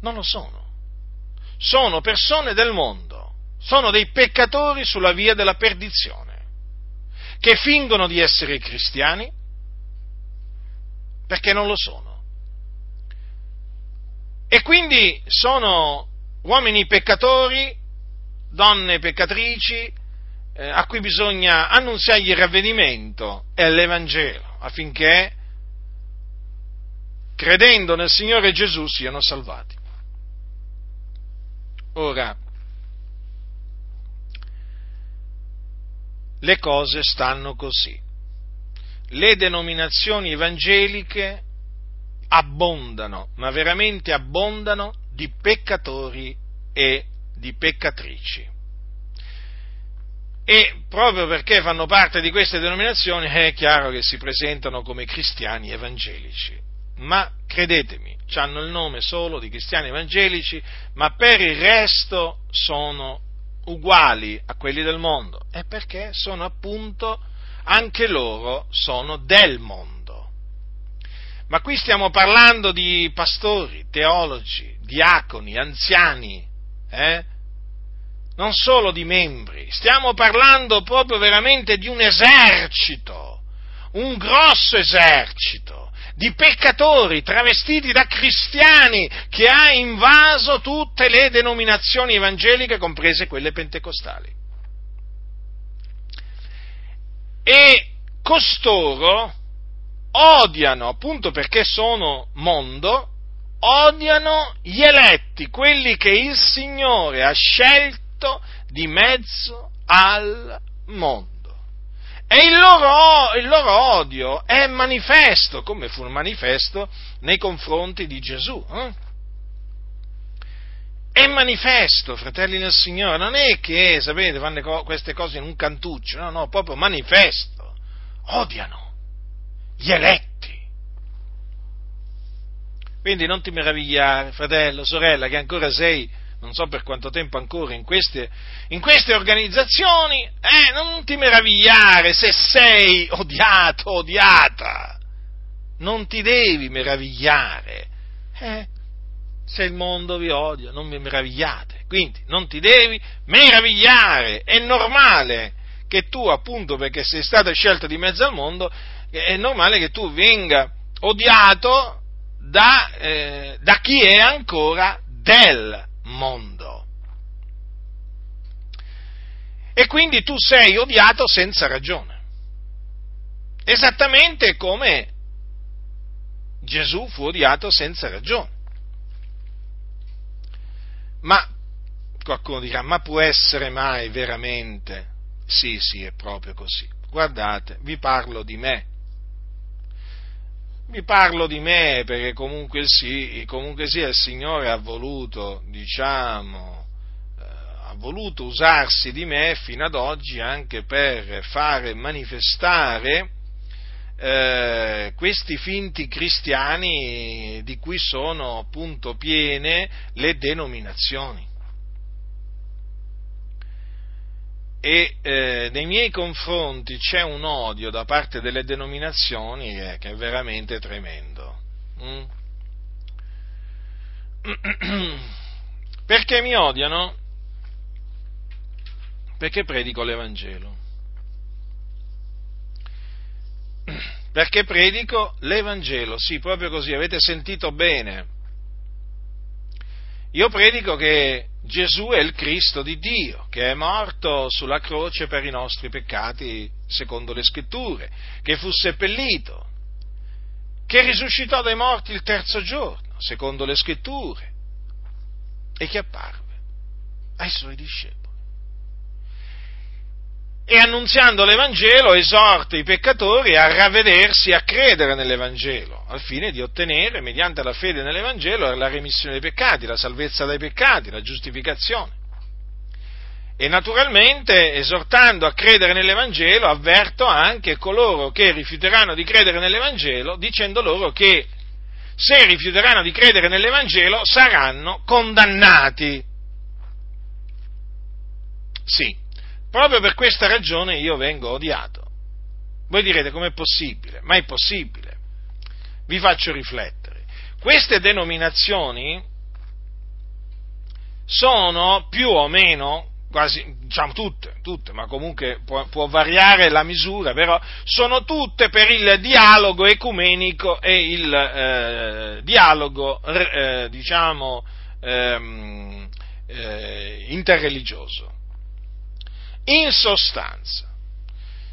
Non lo sono. Sono persone del mondo, sono dei peccatori sulla via della perdizione che fingono di essere cristiani perché non lo sono. E quindi sono uomini peccatori, donne peccatrici, eh, a cui bisogna annunziargli il ravvedimento e l'Evangelo affinché, credendo nel Signore Gesù, siano salvati. Ora, le cose stanno così. Le denominazioni evangeliche abbondano, ma veramente abbondano di peccatori e di peccatrici. E proprio perché fanno parte di queste denominazioni è chiaro che si presentano come cristiani evangelici. Ma credetemi, hanno il nome solo di cristiani evangelici, ma per il resto sono uguali a quelli del mondo? È perché sono appunto, anche loro sono del mondo. Ma qui stiamo parlando di pastori, teologi, diaconi, anziani, eh? non solo di membri, stiamo parlando proprio veramente di un esercito, un grosso esercito di peccatori travestiti da cristiani che ha invaso tutte le denominazioni evangeliche, comprese quelle pentecostali. E costoro odiano, appunto perché sono mondo, odiano gli eletti, quelli che il Signore ha scelto di mezzo al mondo. E il loro, il loro, odio è manifesto, come fu manifesto nei confronti di Gesù. Eh? È manifesto, fratelli del Signore, non è che, sapete, fanno queste cose in un cantuccio, no, no, proprio manifesto. Odiano gli eletti. Quindi non ti meravigliare, fratello, sorella, che ancora sei non so per quanto tempo ancora in queste, in queste organizzazioni, eh, non ti meravigliare se sei odiato, odiata. Non ti devi meravigliare. Eh, se il mondo vi odia, non vi meravigliate. Quindi non ti devi meravigliare. È normale che tu, appunto, perché sei stato scelto di mezzo al mondo, è normale che tu venga odiato da, eh, da chi è ancora del mondo. E quindi tu sei odiato senza ragione. Esattamente come Gesù fu odiato senza ragione. Ma qualcuno dirà, ma può essere mai veramente? Sì, sì, è proprio così. Guardate, vi parlo di me mi parlo di me perché comunque, sì, comunque sia il Signore ha voluto, diciamo, eh, ha voluto usarsi di me fino ad oggi anche per fare manifestare eh, questi finti cristiani di cui sono appunto piene le denominazioni. E eh, nei miei confronti c'è un odio da parte delle denominazioni che, che è veramente tremendo. Mm? [CLEARS THROAT] Perché mi odiano? Perché predico l'Evangelo. [CLEARS THROAT] Perché predico l'Evangelo, sì, proprio così, avete sentito bene. Io predico che Gesù è il Cristo di Dio, che è morto sulla croce per i nostri peccati, secondo le scritture, che fu seppellito, che risuscitò dai morti il terzo giorno, secondo le scritture, e che apparve ai suoi discepoli. E annunziando l'Evangelo esorta i peccatori a ravvedersi, a credere nell'Evangelo, al fine di ottenere, mediante la fede nell'Evangelo, la remissione dei peccati, la salvezza dai peccati, la giustificazione. E naturalmente, esortando a credere nell'Evangelo, avverto anche coloro che rifiuteranno di credere nell'Evangelo, dicendo loro che se rifiuteranno di credere nell'Evangelo saranno condannati. Sì, proprio per questa ragione io vengo odiato. Voi direte com'è possibile? Ma è possibile. Vi faccio riflettere. Queste denominazioni sono più o meno quasi, diciamo tutte, tutte, ma comunque può, può, variare la misura, però sono tutte per il dialogo ecumenico e il eh, dialogo, eh, diciamo, ehm, eh, interreligioso. In sostanza,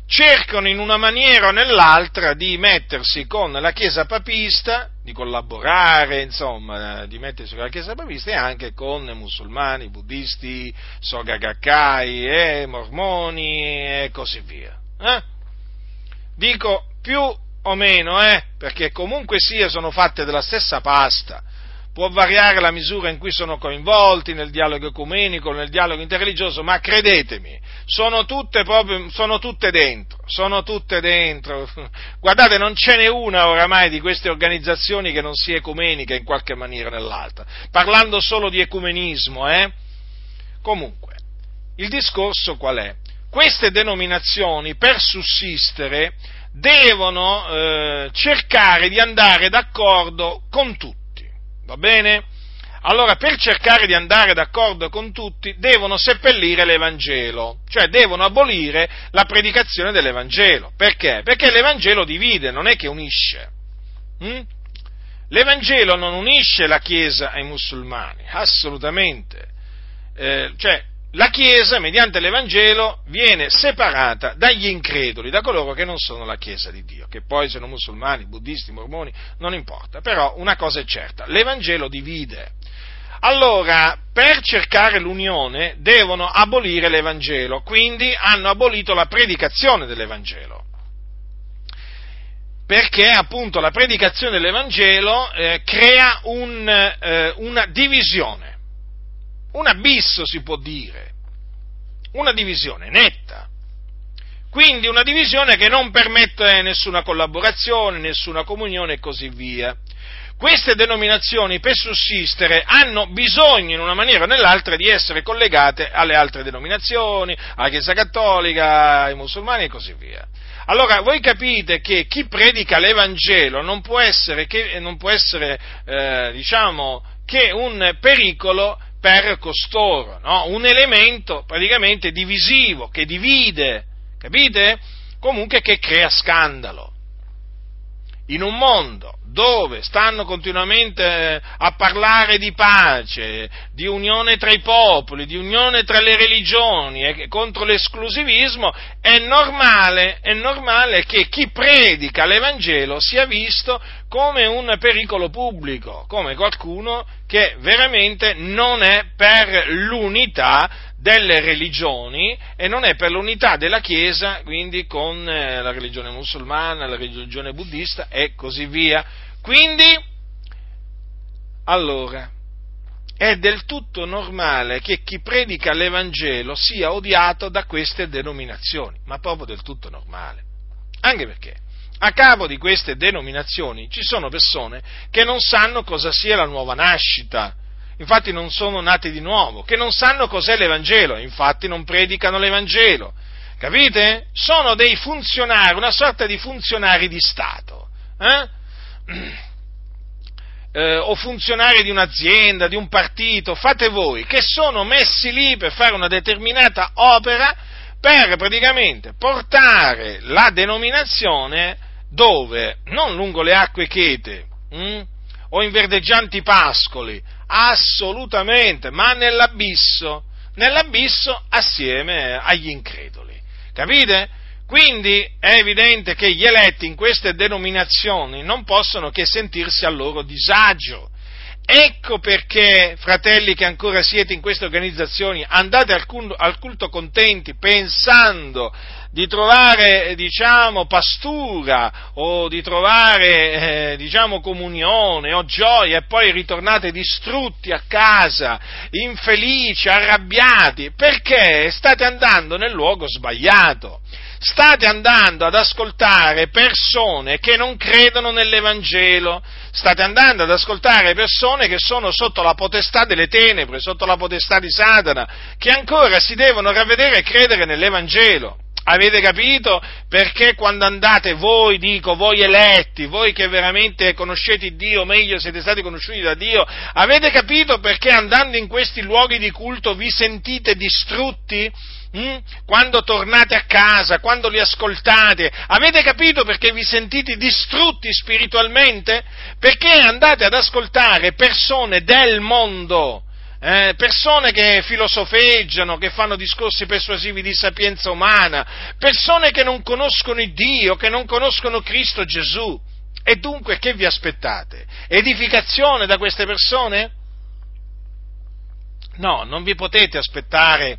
cercano in una maniera o nell'altra di mettersi con la Chiesa papista, di collaborare, insomma, di mettersi con la Chiesa papista e anche con musulmani, buddisti, sogagakai, eh, mormoni e così via. Eh? Dico più o meno, eh, perché comunque sia sono fatte della stessa pasta può variare la misura in cui sono coinvolti nel dialogo ecumenico, nel dialogo interreligioso, ma credetemi, sono tutte, proprio, sono tutte dentro, sono tutte dentro. [LAUGHS] Guardate, non ce n'è una oramai di queste organizzazioni che non sia ecumenica in qualche maniera o nell'altra, parlando solo di ecumenismo, eh? Comunque, il discorso qual è? Queste denominazioni, per sussistere, devono eh, cercare di andare d'accordo con tutti Va bene? Allora, per cercare di andare d'accordo con tutti, devono seppellire l'Evangelo, cioè devono abolire la predicazione dell'Evangelo. Perché? Perché l'Evangelo divide, non è che unisce. Hm? L'Evangelo non unisce la Chiesa ai musulmani, assolutamente. Eh, cioè, la Chiesa, mediante l'Evangelo, viene separata dagli increduli, da coloro che non sono la Chiesa di Dio, che poi sono musulmani, buddisti, mormoni, non importa, però una cosa è certa, l'Evangelo divide. Allora, per cercare l'unione devono abolire l'Evangelo, quindi hanno abolito la predicazione dell'Evangelo. Perché appunto la predicazione dell'Evangelo eh, crea un, eh, una divisione un abisso si può dire, una divisione netta. Quindi una divisione che non permette nessuna collaborazione, nessuna comunione e così via. Queste denominazioni per sussistere hanno bisogno in una maniera o nell'altra di essere collegate alle altre denominazioni, alla Chiesa Cattolica, ai musulmani e così via. Allora voi capite che chi predica l'Evangelo non può essere, che, non può essere eh, diciamo, che un pericolo per costoro, no? un elemento praticamente divisivo, che divide, capite? Comunque che crea scandalo. In un mondo dove stanno continuamente a parlare di pace, di unione tra i popoli, di unione tra le religioni e contro l'esclusivismo, è normale, è normale che chi predica l'Evangelo sia visto come un pericolo pubblico, come qualcuno che veramente non è per l'unità delle religioni e non è per l'unità della Chiesa, quindi con eh, la religione musulmana, la religione buddista e così via. Quindi, allora, è del tutto normale che chi predica l'Evangelo sia odiato da queste denominazioni, ma proprio del tutto normale. Anche perché a capo di queste denominazioni ci sono persone che non sanno cosa sia la nuova nascita, infatti non sono nati di nuovo, che non sanno cos'è l'Evangelo, infatti non predicano l'Evangelo. Capite? Sono dei funzionari, una sorta di funzionari di Stato. Eh? [CLEARS THROAT] eh, o funzionari di un'azienda, di un partito, fate voi, che sono messi lì per fare una determinata opera per praticamente portare la denominazione dove? Non lungo le acque chete hm? o in verdeggianti pascoli, assolutamente, ma nell'abisso, nell'abisso assieme agli increduli. Capite? Quindi è evidente che gli eletti in queste denominazioni non possono che sentirsi a loro disagio. Ecco perché, fratelli che ancora siete in queste organizzazioni, andate al culto contenti pensando di trovare, diciamo, pastura o di trovare, eh, diciamo, comunione o gioia e poi ritornate distrutti a casa, infelici, arrabbiati, perché state andando nel luogo sbagliato state andando ad ascoltare persone che non credono nell'Evangelo, state andando ad ascoltare persone che sono sotto la potestà delle tenebre, sotto la potestà di Satana, che ancora si devono ravvedere e credere nell'Evangelo. Avete capito? Perché quando andate voi, dico, voi eletti, voi che veramente conoscete Dio, meglio siete stati conosciuti da Dio, avete capito perché andando in questi luoghi di culto vi sentite distrutti? Mm? Quando tornate a casa, quando li ascoltate, avete capito perché vi sentite distrutti spiritualmente? Perché andate ad ascoltare persone del mondo, eh, persone che filosofeggiano, che fanno discorsi persuasivi di sapienza umana, persone che non conoscono il Dio, che non conoscono Cristo Gesù. E dunque che vi aspettate? Edificazione da queste persone? No, non vi potete aspettare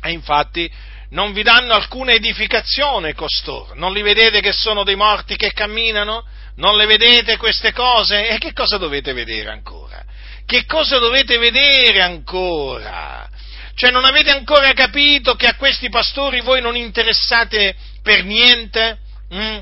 e infatti non vi danno alcuna edificazione costoro. Non li vedete che sono dei morti che camminano? Non le vedete queste cose? E che cosa dovete vedere ancora? Che cosa dovete vedere ancora? Cioè non avete ancora capito che a questi pastori voi non interessate per niente? Mm?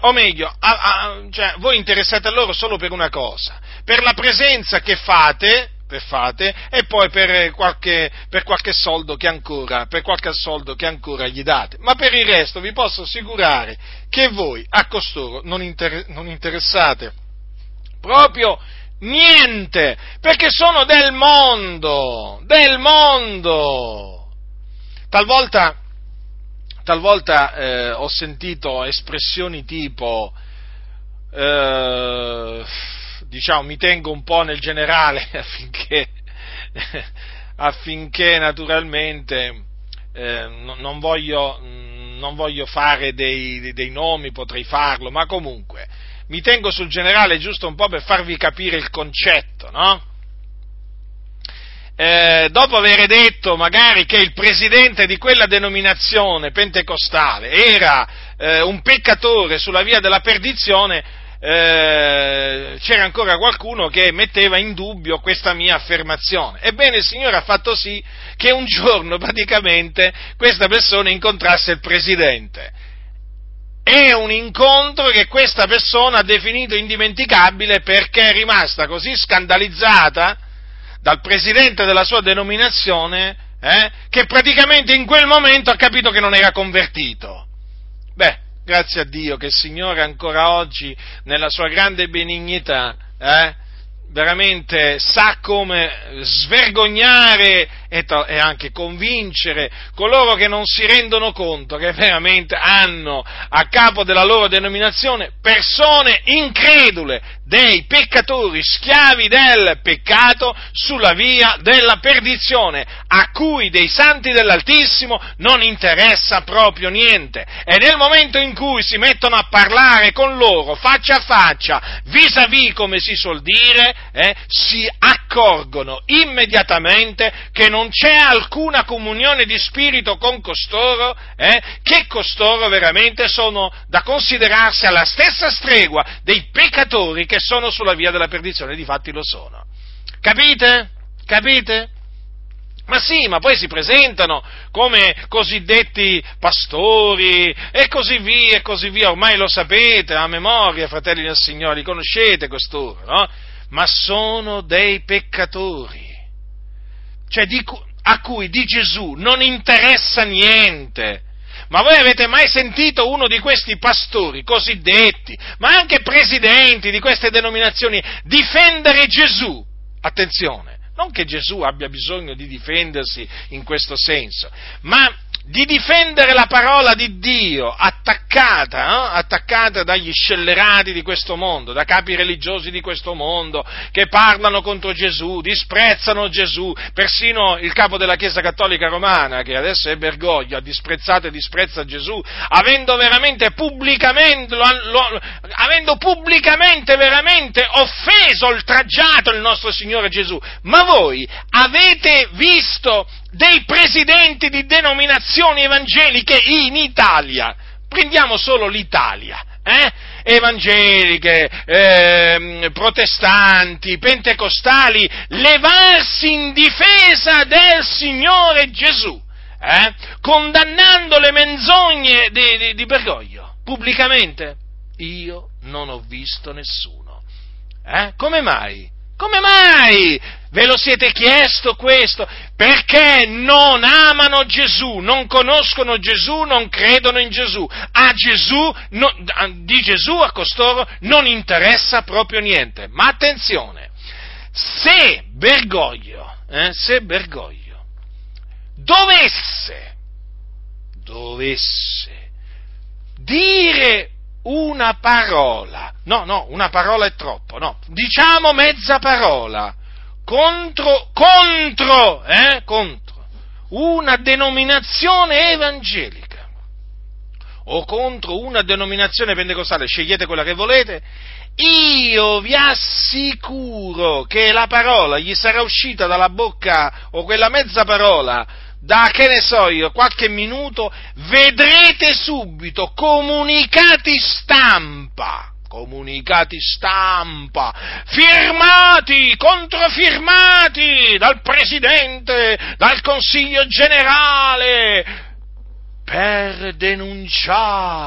O meglio, a, a, cioè, voi interessate a loro solo per una cosa, per la presenza che fate fate e poi per qualche, per qualche, soldo che ancora, per qualche soldo che ancora gli date. Ma per il resto vi posso assicurare che voi a costoro non, inter- non interessate proprio niente, perché sono del mondo, del mondo. Talvolta, talvolta eh, ho sentito espressioni tipo eh, diciamo, mi tengo un po' nel generale [LAUGHS] affinché, affinché naturalmente eh, non, voglio, non, voglio, fare dei, dei nomi, potrei farlo, ma comunque mi tengo sul generale giusto un po' per farvi capire il concetto, no? Eh, dopo aver detto magari che il presidente di quella denominazione pentecostale era eh, un peccatore sulla via della perdizione, eh, c'era ancora qualcuno che metteva in dubbio questa mia affermazione. Ebbene, il Signore ha fatto sì che un giorno praticamente questa persona incontrasse il Presidente. È un incontro che questa persona ha definito indimenticabile perché è rimasta così scandalizzata dal Presidente della sua denominazione eh, che praticamente in quel momento ha capito che non era convertito. Beh, Grazie a Dio che il Signore ancora oggi, nella sua grande benignità, eh, veramente sa come svergognare e, to- e, anche convincere coloro che non si rendono conto che veramente hanno a capo della loro denominazione persone incredule, dei peccatori, schiavi del peccato sulla via della perdizione, a cui dei santi dell'Altissimo non interessa proprio niente. E nel momento in cui si mettono a parlare con loro faccia a faccia, vis-à-vis come si suol dire, eh, si accorgono immediatamente che non c'è alcuna comunione di spirito con costoro, eh, che costoro veramente sono da considerarsi alla stessa stregua dei peccatori che sono sulla via della perdizione, difatti lo sono. Capite? Capite? Ma sì, ma poi si presentano come cosiddetti pastori e così via e così via, ormai lo sapete a memoria, fratelli del Signore, li conoscete costoro, no? Ma sono dei peccatori, cioè di, a cui di Gesù non interessa niente, Ma voi avete mai sentito uno di questi pastori cosiddetti, ma anche presidenti di queste denominazioni, difendere Gesù? Attenzione, non che Gesù abbia bisogno di difendersi in questo senso, ma di difendere la parola di Dio attaccata, eh? attaccata dagli scellerati di questo mondo, da capi religiosi di questo mondo che parlano contro Gesù, disprezzano Gesù, persino il capo della Chiesa Cattolica Romana, che adesso è Bergoglio, ha disprezzato e disprezza Gesù, avendo veramente pubblicamente, lo, lo, avendo pubblicamente veramente offeso, oltraggiato il nostro Signore Gesù. Ma voi avete visto dei presidenti di denominazioni evangeliche in Italia. Prendiamo solo l'Italia. Eh? evangeliche, eh, protestanti, pentecostali, levarsi in difesa del Signore Gesù, eh? condannando le menzogne di, di, di, Bergoglio pubblicamente? Io non ho visto nessuno. Eh? Come mai? Come mai? Ve lo siete chiesto questo? Perché non amano Gesù, non conoscono Gesù, non credono in Gesù. A Gesù, no, di Gesù a costoro non interessa proprio niente. Ma attenzione, se Bergoglio, eh, se Bergoglio dovesse, dovesse dire una parola, no, no, una parola è troppo, no, diciamo mezza parola. Contro, contro, eh, contro. Una denominazione evangelica. O contro una denominazione pentecostale, scegliete quella che volete, io vi assicuro che la parola gli sarà uscita dalla bocca o quella mezza parola da che ne so io, qualche minuto, vedrete subito comunicati stampa, comunicati stampa, firmati, controfirmati dal Presidente, dal Consiglio generale, per denunciare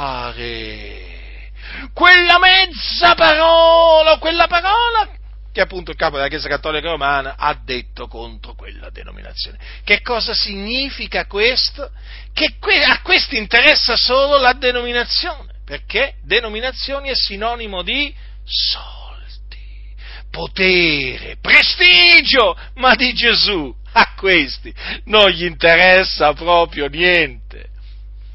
quella mezza parola, quella parola che appunto il capo della Chiesa Cattolica Romana ha detto contro quella denominazione. Che cosa significa questo? Che a questi interessa solo la denominazione, perché denominazioni è sinonimo di soldi, potere, prestigio, ma di Gesù a questi non gli interessa proprio niente.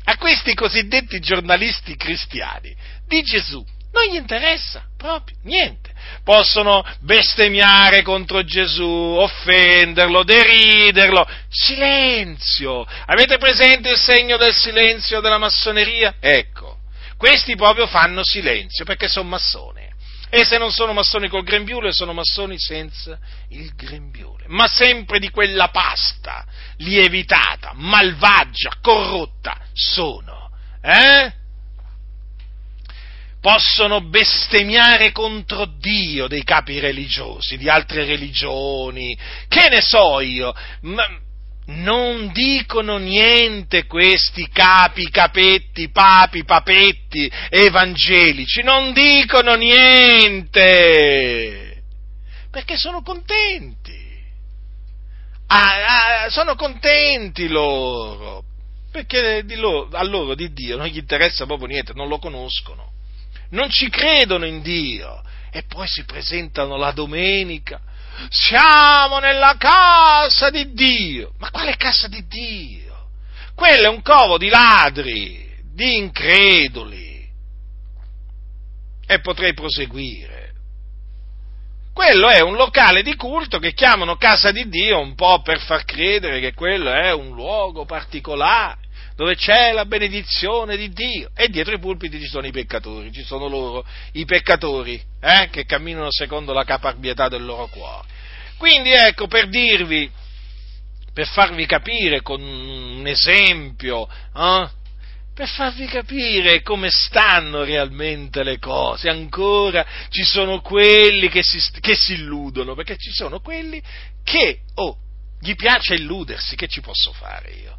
A questi cosiddetti giornalisti cristiani di Gesù non gli interessa proprio niente. Possono bestemmiare contro Gesù, offenderlo, deriderlo. Silenzio! Avete presente il segno del silenzio della massoneria? Ecco, questi proprio fanno silenzio perché sono massoni. E se non sono massoni col grembiule, sono massoni senza il grembiule. Ma sempre di quella pasta lievitata, malvagia, corrotta sono. Eh? Possono bestemmiare contro Dio dei capi religiosi, di altre religioni, che ne so io, ma non dicono niente questi capi, capetti, papi, papetti, evangelici, non dicono niente, perché sono contenti, ah, ah, sono contenti loro, perché loro, a loro di Dio non gli interessa proprio niente, non lo conoscono non ci credono in Dio e poi si presentano la domenica. Siamo nella casa di Dio. Ma quale casa di Dio? Quello è un covo di ladri, di increduli. E potrei proseguire. Quello è un locale di culto che chiamano casa di Dio un po' per far credere che quello è un luogo particolare dove c'è la benedizione di Dio e dietro i pulpiti ci sono i peccatori, ci sono loro, i peccatori, eh, che camminano secondo la caparbietà del loro cuore. Quindi ecco, per dirvi, per farvi capire con un esempio, eh, per farvi capire come stanno realmente le cose. Ancora ci sono quelli che si, che si illudono, perché ci sono quelli che, oh, gli piace illudersi, che ci posso fare io?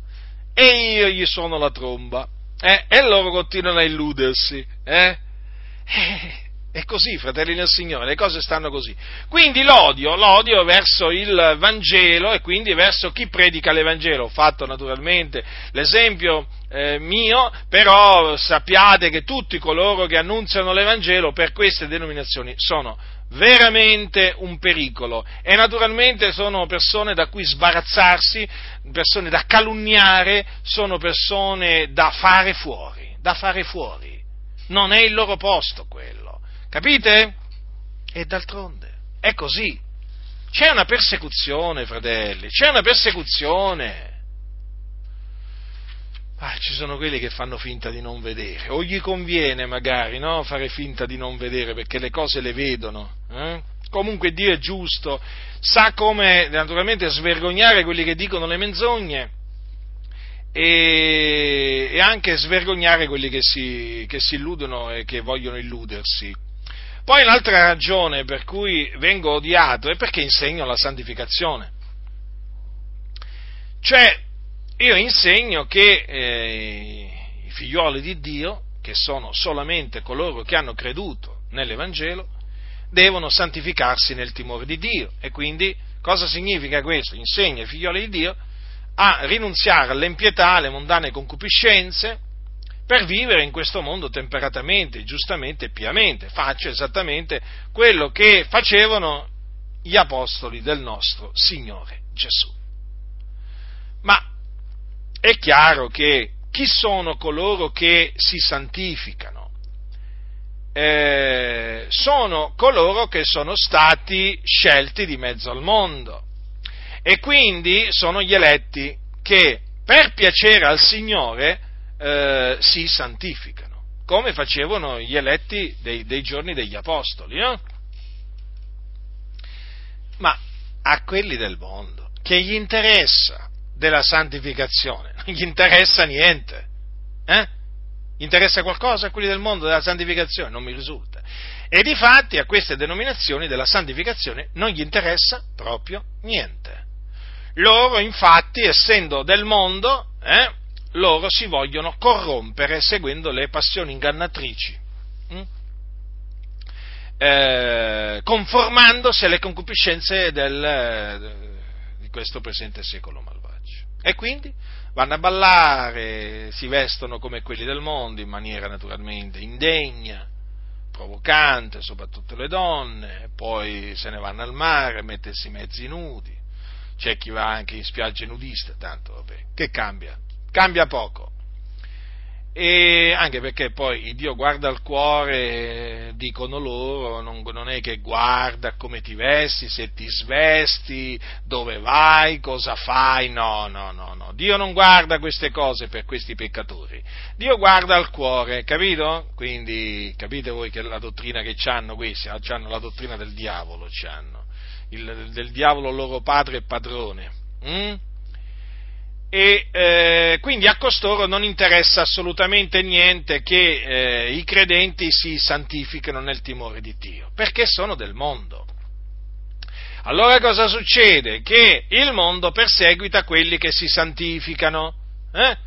E io gli suono la tromba, eh? e loro continuano a illudersi. Eh? Eh, È così, fratelli del Signore, le cose stanno così. Quindi l'odio, l'odio verso il Vangelo e quindi verso chi predica l'Evangelo. Ho fatto naturalmente l'esempio eh, mio, però sappiate che tutti coloro che annunziano l'Evangelo per queste denominazioni sono veramente un pericolo e naturalmente sono persone da cui sbarazzarsi, persone da calunniare, sono persone da fare fuori, da fare fuori. Non è il loro posto quello. Capite? E d'altronde è così. C'è una persecuzione, fratelli, c'è una persecuzione. Ah, ci sono quelli che fanno finta di non vedere, o gli conviene magari no, fare finta di non vedere perché le cose le vedono. Eh? Comunque Dio è giusto, sa come naturalmente svergognare quelli che dicono le menzogne e, e anche svergognare quelli che si, che si illudono e che vogliono illudersi. Poi un'altra ragione per cui vengo odiato è perché insegno la santificazione. Cioè, io insegno che eh, i figlioli di Dio, che sono solamente coloro che hanno creduto nell'Evangelo, devono santificarsi nel timore di Dio. E quindi cosa significa questo? Insegna ai figlioli di Dio a rinunziare all'empietà, alle mondane concupiscenze, per vivere in questo mondo temperatamente, giustamente e piamente. Faccio esattamente quello che facevano gli apostoli del nostro Signore Gesù. Ma è chiaro che chi sono coloro che si santificano? Eh, sono coloro che sono stati scelti di mezzo al mondo e quindi sono gli eletti che per piacere al Signore eh, si santificano, come facevano gli eletti dei, dei giorni degli apostoli. No? Ma a quelli del mondo, che gli interessa della santificazione? Non gli interessa niente. Eh? Interessa qualcosa a quelli del mondo della santificazione? Non mi risulta. E di fatti a queste denominazioni della santificazione non gli interessa proprio niente. Loro, infatti, essendo del mondo, eh, loro si vogliono corrompere seguendo le passioni ingannatrici, hm? eh, conformandosi alle concupiscenze del, di questo presente secolo malvagio. E quindi vanno a ballare, si vestono come quelli del mondo in maniera naturalmente indegna, provocante, soprattutto le donne, poi se ne vanno al mare a mettersi mezzi nudi, c'è chi va anche in spiagge nudiste, tanto vabbè, che cambia? cambia poco. E anche perché poi Dio guarda al cuore, dicono loro, non, non, è che guarda come ti vesti, se ti svesti, dove vai, cosa fai, no, no, no, no. Dio non guarda queste cose per questi peccatori, Dio guarda al cuore, capito? Quindi capite voi che la dottrina che hanno questi, hanno la dottrina del diavolo, c'hanno, Il, del diavolo loro padre e padrone. Mm? E eh, quindi a costoro non interessa assolutamente niente che eh, i credenti si santifichino nel timore di Dio, perché sono del mondo. Allora cosa succede? Che il mondo perseguita quelli che si santificano. Eh?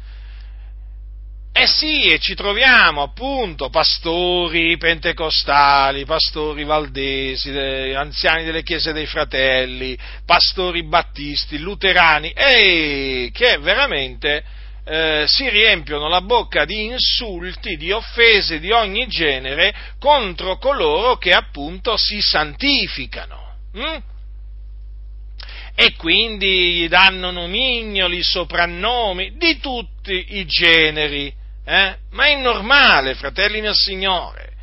Eh sì, e ci troviamo appunto pastori pentecostali, pastori valdesi, anziani delle chiese dei fratelli, pastori battisti, luterani, e che veramente eh, si riempiono la bocca di insulti, di offese di ogni genere contro coloro che appunto si santificano. Hm? E quindi gli danno nomignoli, soprannomi di tutti i generi eh? Ma è normale, fratelli nel Signore.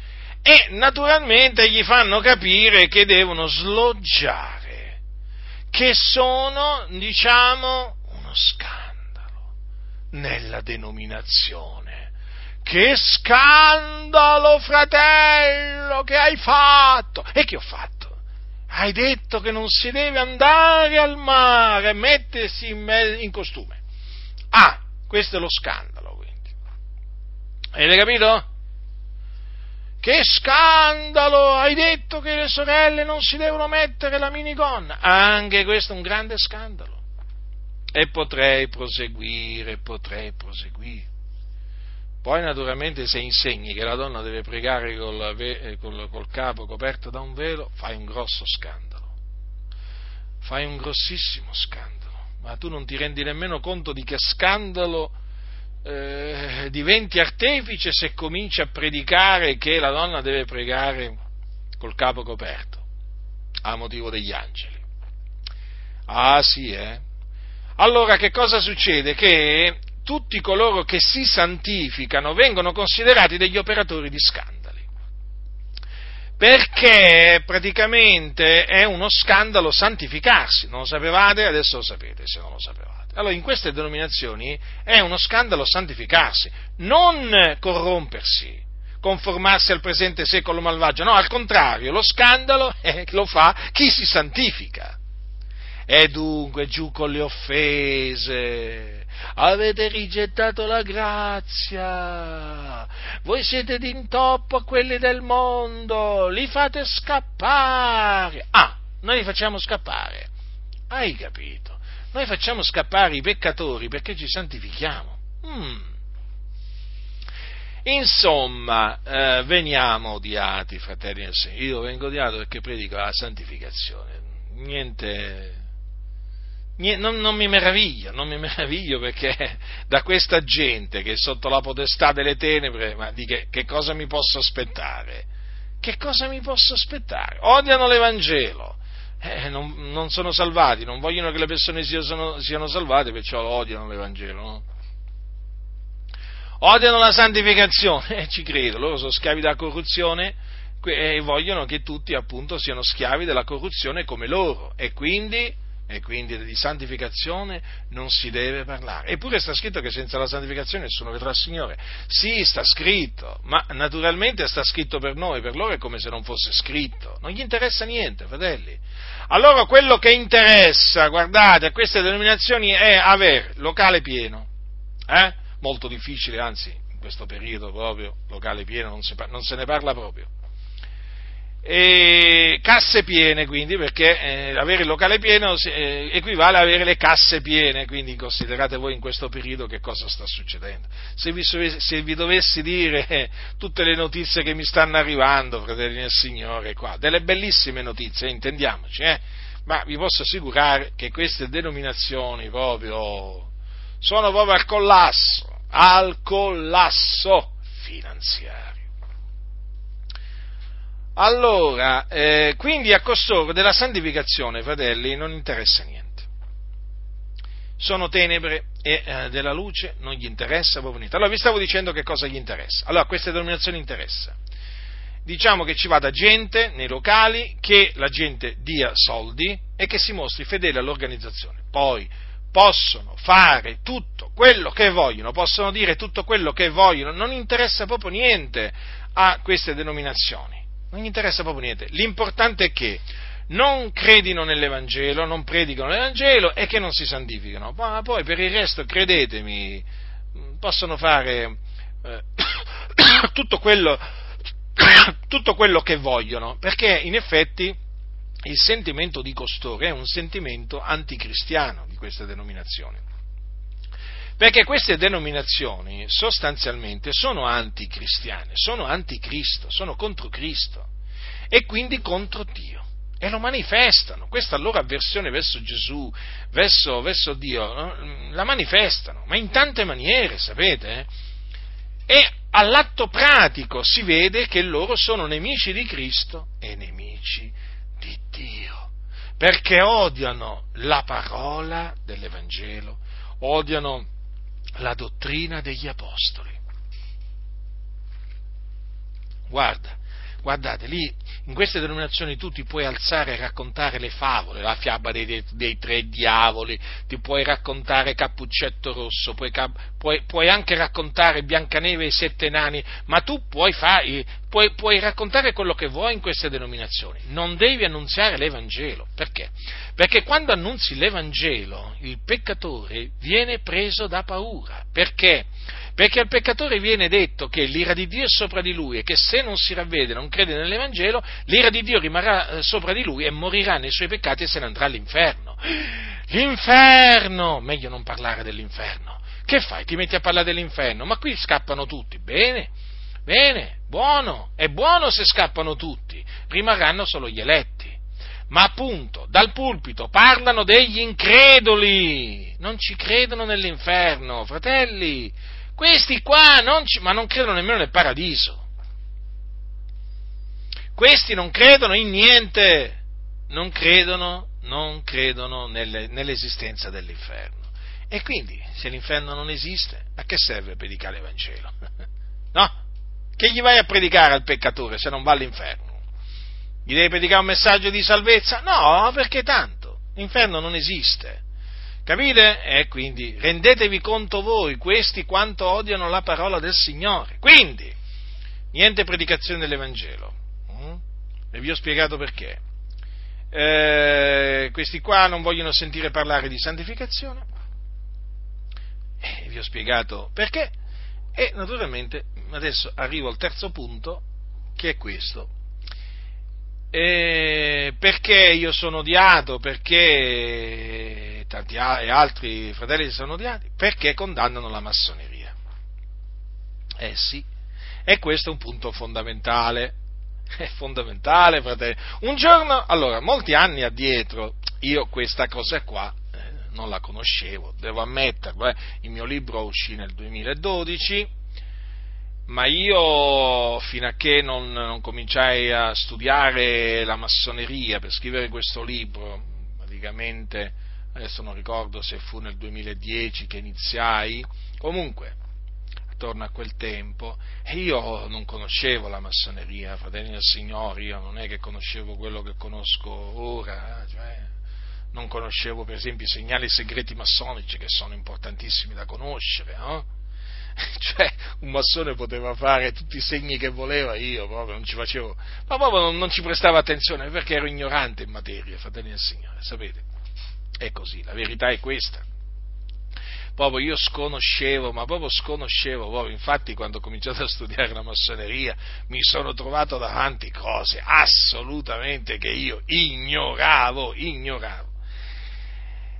E naturalmente gli fanno capire che devono sloggiare, che sono, diciamo, uno scandalo nella denominazione. Che scandalo, fratello, che hai fatto? E che ho fatto? Hai detto che non si deve andare al mare, mettersi in, me- in costume. Ah, questo è lo scandalo. Avete capito? Che scandalo! Hai detto che le sorelle non si devono mettere la minigonna. Anche questo è un grande scandalo. E potrei proseguire, potrei proseguire. Poi naturalmente se insegni che la donna deve pregare col, eh, col, col capo coperto da un velo, fai un grosso scandalo. Fai un grossissimo scandalo. Ma tu non ti rendi nemmeno conto di che scandalo eh, diventi artefice se cominci a predicare che la donna deve pregare col capo coperto, a motivo degli angeli. Ah sì, eh? Allora che cosa succede? Che tutti coloro che si santificano vengono considerati degli operatori di scandali. Perché praticamente è uno scandalo santificarsi, non lo sapevate? Adesso lo sapete se non lo sapevate. Allora in queste denominazioni è uno scandalo santificarsi, non corrompersi, conformarsi al presente secolo malvagio, no, al contrario, lo scandalo [LAUGHS] è, lo fa chi si santifica. E dunque giù con le offese, avete rigettato la grazia, voi siete d'intoppo a quelli del mondo, li fate scappare. Ah, noi li facciamo scappare. Hai capito? Noi facciamo scappare i peccatori perché ci santifichiamo. Mm. Insomma, eh, veniamo odiati, fratelli del Signore. Io vengo odiato perché predico la santificazione. Niente, non, non, mi meraviglio, non mi meraviglio perché da questa gente che è sotto la potestà delle tenebre, ma di che, che cosa mi posso aspettare? Che cosa mi posso aspettare? Odiano l'Evangelo, eh, non, non, sono salvati, non vogliono che le persone siano, siano salvate, perciò odiano l'Evangelo. No? Odiano la santificazione, [LAUGHS] eh, ci credo, loro sono schiavi della corruzione e vogliono che tutti appunto siano schiavi della corruzione come loro e quindi e quindi di santificazione non si deve parlare. Eppure sta scritto che senza la santificazione nessuno vedrà il Signore. Sì, sta scritto, ma naturalmente sta scritto per noi, per loro è come se non fosse scritto. Non gli interessa niente, fratelli. Allora quello che interessa, guardate, a queste denominazioni è avere locale pieno. Eh? Molto difficile, anzi, in questo periodo proprio, locale pieno, non, si, non se ne parla proprio e casse piene, quindi, perché eh, avere il locale pieno eh, equivale a avere le casse piene, quindi considerate voi in questo periodo che cosa sta succedendo. Se vi, se vi dovessi dire eh, tutte le notizie che mi stanno arrivando, fratelli del Signore, qua, delle bellissime notizie, intendiamoci, eh, ma vi posso assicurare che queste denominazioni proprio sono proprio al collasso, al collasso finanziario. Allora, eh, quindi a costoro della santificazione, fratelli, non interessa niente. Sono tenebre e eh, della luce non gli interessa proprio niente. Allora vi stavo dicendo che cosa gli interessa. Allora, a queste denominazioni interessa. Diciamo che ci vada gente nei locali, che la gente dia soldi e che si mostri fedele all'organizzazione. Poi possono fare tutto quello che vogliono, possono dire tutto quello che vogliono, non interessa proprio niente a queste denominazioni non gli interessa proprio niente. L'importante è che non credino nell'Evangelo, non predicano l'Evangelo e che non si santificano. Ma poi per il resto, credetemi, possono fare eh, [COUGHS] tutto, quello, [COUGHS] tutto quello che vogliono, perché in effetti il sentimento di costoro è un sentimento anticristiano di queste denominazioni. Perché queste denominazioni sostanzialmente sono anticristiane, sono anticristo, sono contro Cristo e quindi contro Dio. E lo manifestano, questa loro avversione verso Gesù, verso, verso Dio, la manifestano, ma in tante maniere, sapete? E all'atto pratico si vede che loro sono nemici di Cristo e nemici di Dio, perché odiano la parola dell'Evangelo, odiano la dottrina degli apostoli. Guarda, guardate, lì in queste denominazioni tu ti puoi alzare e raccontare le favole, la fiaba dei, dei, dei tre diavoli, ti puoi raccontare Cappuccetto Rosso, puoi, puoi, puoi, anche raccontare Biancaneve e i sette nani, ma tu puoi, fare, puoi, puoi raccontare quello che vuoi in queste denominazioni, non devi annunziare l'Evangelo. Perché? Perché quando annunzi l'Evangelo il peccatore viene preso da paura. Perché? Perché al peccatore viene detto che l'ira di Dio è sopra di lui e che se non si ravvede, non crede nell'Evangelo, l'ira di Dio rimarrà eh, sopra di lui e morirà nei suoi peccati e se ne andrà all'inferno. L'inferno! Meglio non parlare dell'inferno. Che fai? Ti metti a parlare dell'inferno? Ma qui scappano tutti. Bene, bene, buono, è buono se scappano tutti, rimarranno solo gli eletti. Ma appunto, dal pulpito parlano degli increduli, non ci credono nell'inferno, fratelli. Questi qua non ci, ma non credono nemmeno nel paradiso. Questi non credono in niente, non credono, non credono nelle, nell'esistenza dell'inferno. E quindi, se l'inferno non esiste, a che serve predicare il Vangelo? [LAUGHS] No? Che gli vai a predicare al peccatore se non va all'inferno? Gli devi predicare un messaggio di salvezza? No, perché tanto? L'inferno non esiste. Capite? E quindi rendetevi conto voi, questi quanto odiano la parola del Signore. Quindi, niente predicazione dell'Evangelo. Mm? E vi ho spiegato perché. Eh, questi qua non vogliono sentire parlare di santificazione, e vi ho spiegato perché. E naturalmente adesso arrivo al terzo punto, che è questo. E perché io sono odiato? Perché tanti altri fratelli sono odiati? Perché condannano la massoneria. Eh sì, e questo è un punto fondamentale. È fondamentale, fratelli. Un giorno, allora, molti anni addietro, io questa cosa qua non la conoscevo, devo ammetterlo, eh. il mio libro uscì nel 2012, ma io fino a che non, non, cominciai a studiare la massoneria per scrivere questo libro, praticamente adesso non ricordo se fu nel 2010 che iniziai, comunque attorno a quel tempo, e io non conoscevo la massoneria, fratelli del Signore, io non è che conoscevo quello che conosco ora, cioè, non conoscevo per esempio i segnali segreti massonici che sono importantissimi da conoscere, no? [LAUGHS] Cioè, un massone poteva fare tutti i segni che voleva, io proprio non ci facevo, ma proprio non, non ci prestavo attenzione perché ero ignorante in materia, fratelli del Signore, sapete? È così, la verità è questa. Proprio io sconoscevo, ma proprio sconoscevo, proprio, infatti quando ho cominciato a studiare la massoneria mi sono trovato davanti cose assolutamente che io ignoravo, ignoravo.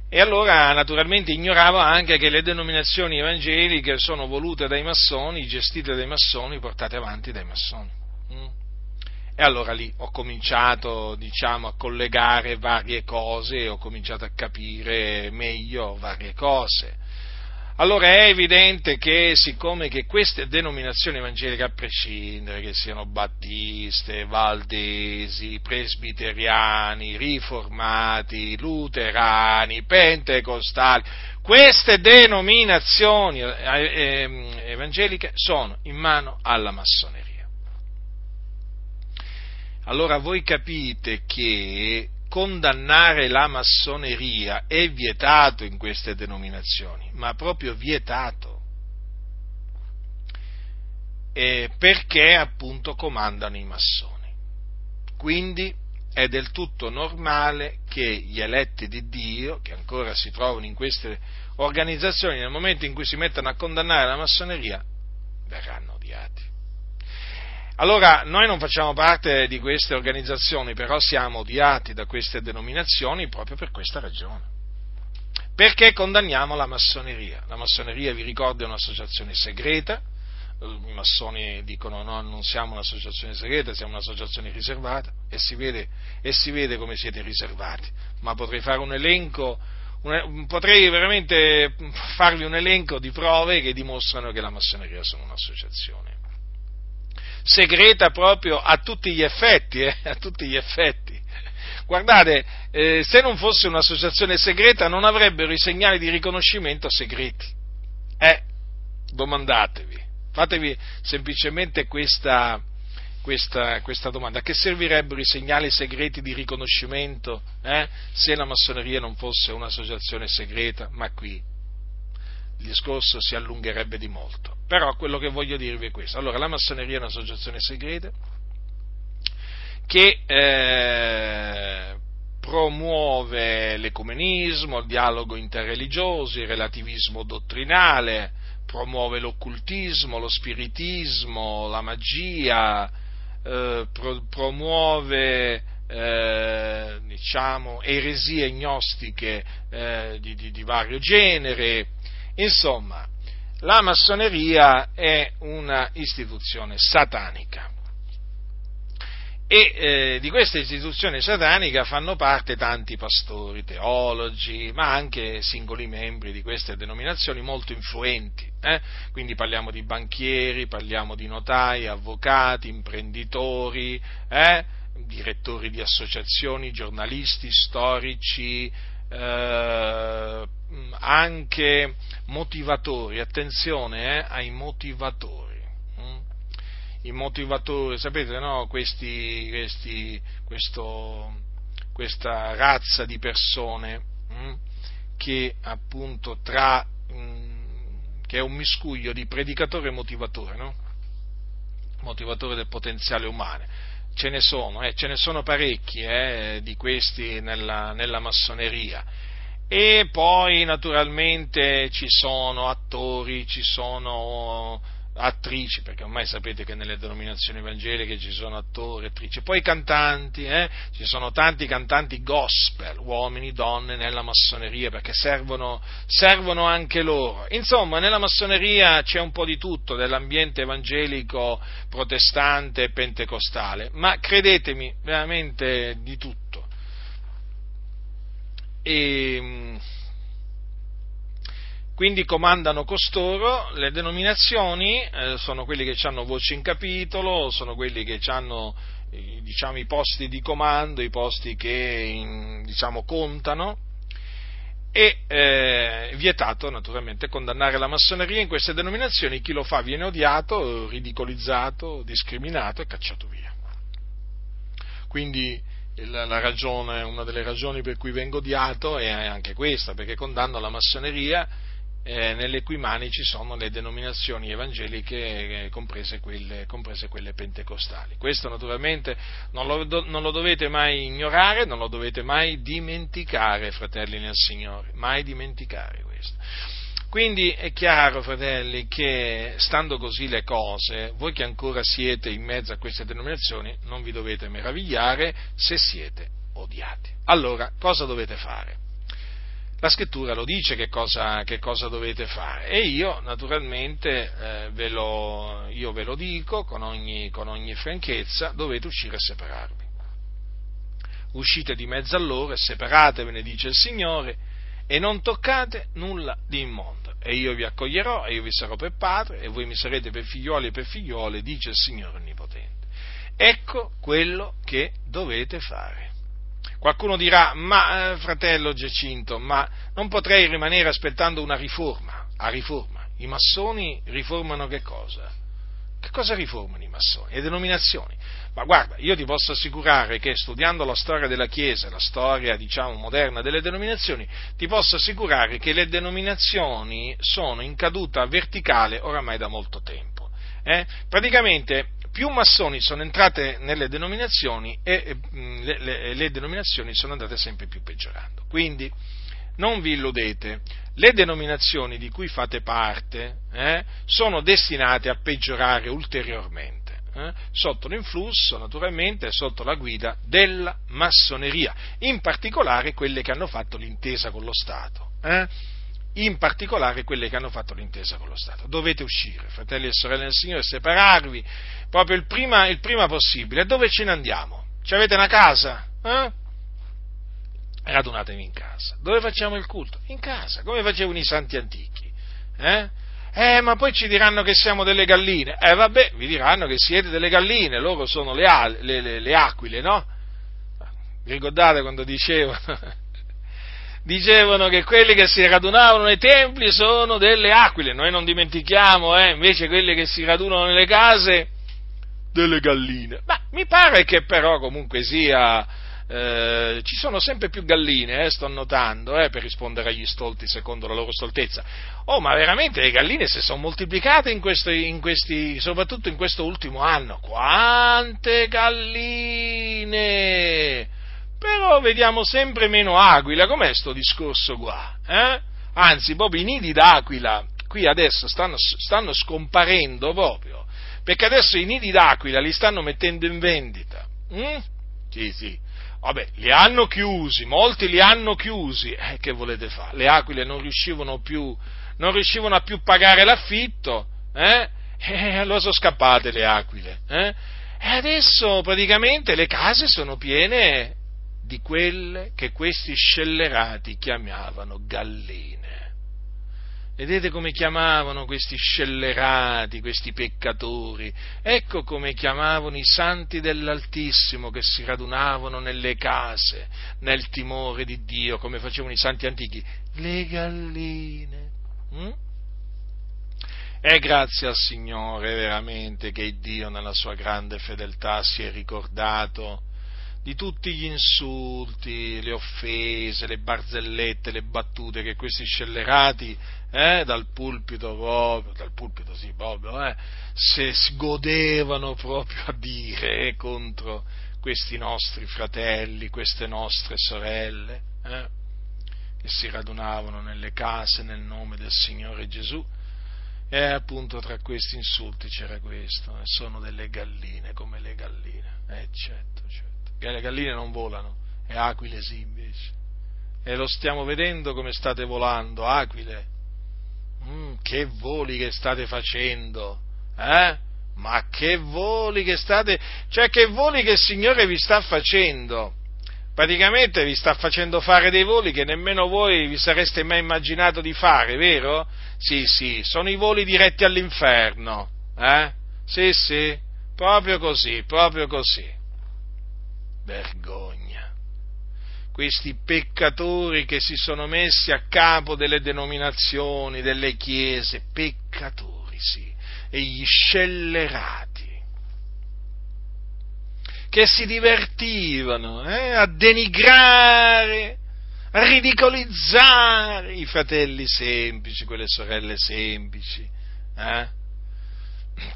E allora naturalmente ignoravo anche che le denominazioni evangeliche sono volute dai massoni, gestite dai massoni, portate avanti dai massoni. Mm? E allora lì ho cominciato, diciamo, a collegare varie cose, ho cominciato a capire meglio varie cose. Allora è evidente che siccome che queste denominazioni evangeliche, a prescindere che siano battiste, valdesi, presbiteriani, riformati, luterani, pentecostali, queste denominazioni eh, eh, evangeliche sono in mano alla massoneria. Allora voi capite che condannare la massoneria è vietato in queste denominazioni, ma proprio vietato. E perché appunto comandano i massoni. Quindi è del tutto normale che gli eletti di Dio, che ancora si trovano in queste organizzazioni, nel momento in cui si mettono a condannare la massoneria, verranno odiati. Allora, noi non facciamo parte di queste organizzazioni, però siamo odiati da queste denominazioni proprio per questa ragione. Perché condanniamo la massoneria? La massoneria, vi ricordo, è un'associazione segreta, i massoni dicono no, non siamo un'associazione segreta, siamo un'associazione riservata e si vede, e si vede come siete riservati, ma potrei fare un elenco, un, potrei veramente farvi un elenco di prove che dimostrano che la massoneria è un'associazione segreta proprio a tutti gli effetti, eh, a tutti gli effetti. Guardate, eh, se non fosse un'associazione segreta non avrebbero i segnali di riconoscimento segreti. Eh, domandatevi, fatevi semplicemente questa, questa, questa, domanda. A che servirebbero i segnali segreti di riconoscimento eh, se la massoneria non fosse un'associazione segreta? Ma qui il discorso si allungherebbe di molto. Però quello che voglio dirvi è questo. Allora, la massoneria è un'associazione segreta che eh, promuove l'ecumenismo, il dialogo interreligioso, il relativismo dottrinale, promuove l'occultismo, lo spiritismo, la magia, eh, pro, promuove eh, diciamo, eresie gnostiche eh, di, di, di vario genere, Insomma, la massoneria è una istituzione satanica. E eh, di questa istituzione satanica fanno parte tanti pastori, teologi, ma anche singoli membri di queste denominazioni molto influenti. Eh? Quindi parliamo di banchieri, parliamo di notai, avvocati, imprenditori, eh? direttori di associazioni, giornalisti, storici, eh, anche motivatori, attenzione eh, ai motivatori. Hm? I motivatori, sapete, no? Questi, questi, questo, questa razza di persone hm? che appunto tra, hm, che è un miscuglio di predicatore e motivatore, no? motivatore del potenziale umano ce ne sono, eh, ce ne sono parecchi eh, di questi nella, nella massoneria. E poi naturalmente ci sono attori, ci sono attrici, perché ormai sapete che nelle denominazioni evangeliche ci sono attori, attrici, poi cantanti, eh? ci sono tanti cantanti gospel, uomini, donne nella massoneria, perché servono, servono anche loro. Insomma, nella massoneria c'è un po' di tutto, dell'ambiente evangelico, protestante e pentecostale, ma credetemi, veramente di tutto. E, quindi comandano costoro, le denominazioni eh, sono quelli che hanno voce in capitolo, sono quelli che hanno eh, diciamo, i posti di comando, i posti che in, diciamo, contano. E eh, vietato naturalmente condannare la massoneria. In queste denominazioni, chi lo fa? Viene odiato, ridicolizzato, discriminato e cacciato via. Quindi ragione, una delle ragioni per cui vengo odiato è anche questa, perché condanno la massoneria eh, nelle cui mani ci sono le denominazioni evangeliche, eh, comprese, quelle, comprese, quelle, pentecostali. Questo naturalmente non lo, do, non lo, dovete mai ignorare, non lo dovete mai dimenticare, fratelli nel Signore, mai dimenticare questo. Quindi è chiaro, fratelli, che stando così le cose, voi che ancora siete in mezzo a queste denominazioni, non vi dovete meravigliare se siete odiati. Allora, cosa dovete fare? La scrittura lo dice che cosa, che cosa dovete fare e io naturalmente eh, ve, lo, io ve lo dico con ogni, con ogni franchezza, dovete uscire e separarvi. Uscite di mezzo a loro e separatevene, dice il Signore, e non toccate nulla di immondo. E io vi accoglierò, e io vi sarò per padre, e voi mi sarete per figlioli e per figliuole, dice il Signore Onnipotente. Ecco quello che dovete fare. Qualcuno dirà, ma eh, fratello Giacinto, ma non potrei rimanere aspettando una riforma, a riforma. I massoni riformano che cosa? Che cosa riformano i massoni? Le denominazioni. Ma guarda, io ti posso assicurare che studiando la storia della Chiesa, la storia, diciamo, moderna delle denominazioni, ti posso assicurare che le denominazioni sono in caduta verticale oramai da molto tempo. Eh? Praticamente più massoni sono entrate nelle denominazioni e le, le, le denominazioni sono andate sempre più peggiorando. Quindi non vi illudete, le denominazioni di cui fate parte eh, sono destinate a peggiorare ulteriormente, eh, sotto l'influsso naturalmente sotto la guida della massoneria, in particolare quelle che hanno fatto l'intesa con lo Stato. Eh in particolare quelle che hanno fatto l'intesa con lo Stato. Dovete uscire, fratelli e sorelle del Signore, separarvi proprio il prima, il prima possibile. Dove ce ne andiamo? Ci avete una casa? Eh? Radunatevi in casa. Dove facciamo il culto? In casa, come facevano i santi antichi. Eh? Eh, ma poi ci diranno che siamo delle galline. Eh, vabbè, vi diranno che siete delle galline, loro sono le, le, le, le aquile, no? Vi ricordate quando dicevano dicevano che quelli che si radunavano nei templi sono delle aquile, noi non dimentichiamo, eh, invece quelli che si radunano nelle case, delle galline. Ma mi pare che però comunque sia, eh, ci sono sempre più galline, eh, sto notando, eh, per rispondere agli stolti secondo la loro stoltezza. Oh, ma veramente le galline si sono moltiplicate in questi, in questi, soprattutto in questo ultimo anno. Quante galline! Però vediamo sempre meno aquila, com'è sto discorso qua? Eh? Anzi, proprio i nidi d'aquila qui adesso stanno, stanno, scomparendo proprio, perché adesso i nidi d'aquila li stanno mettendo in vendita. Mm? Sì, sì. Vabbè, li hanno chiusi, molti li hanno chiusi. Eh, che volete fare? Le aquile non riuscivano più, non riuscivano a più pagare l'affitto, eh? E allora sono scappate le aquile. Eh? E adesso praticamente le case sono piene di quelle che questi scellerati chiamavano galline. Vedete come chiamavano questi scellerati, questi peccatori? Ecco come chiamavano i santi dell'Altissimo che si radunavano nelle case, nel timore di Dio, come facevano i santi antichi, le galline. Mm? E grazie al Signore veramente che Dio nella sua grande fedeltà si è ricordato di tutti gli insulti, le offese, le barzellette, le battute che questi scellerati eh, dal pulpito proprio, dal pulpito sì proprio, eh, se godevano proprio a dire eh, contro questi nostri fratelli, queste nostre sorelle, eh, che si radunavano nelle case nel nome del Signore Gesù. E appunto tra questi insulti c'era questo, eh, sono delle galline come le galline, certo che le galline non volano, e aquile sì invece. E lo stiamo vedendo come state volando, aquile. Mm, che voli che state facendo, eh? Ma che voli che state, cioè che voli che il Signore vi sta facendo. Praticamente vi sta facendo fare dei voli che nemmeno voi vi sareste mai immaginato di fare, vero? Sì, sì, sono i voli diretti all'inferno, eh? Sì, sì, proprio così, proprio così. Vergogna. Questi peccatori che si sono messi a capo delle denominazioni, delle chiese, peccatori, sì, e gli scellerati, che si divertivano eh, a denigrare, a ridicolizzare i fratelli semplici, quelle sorelle semplici, eh?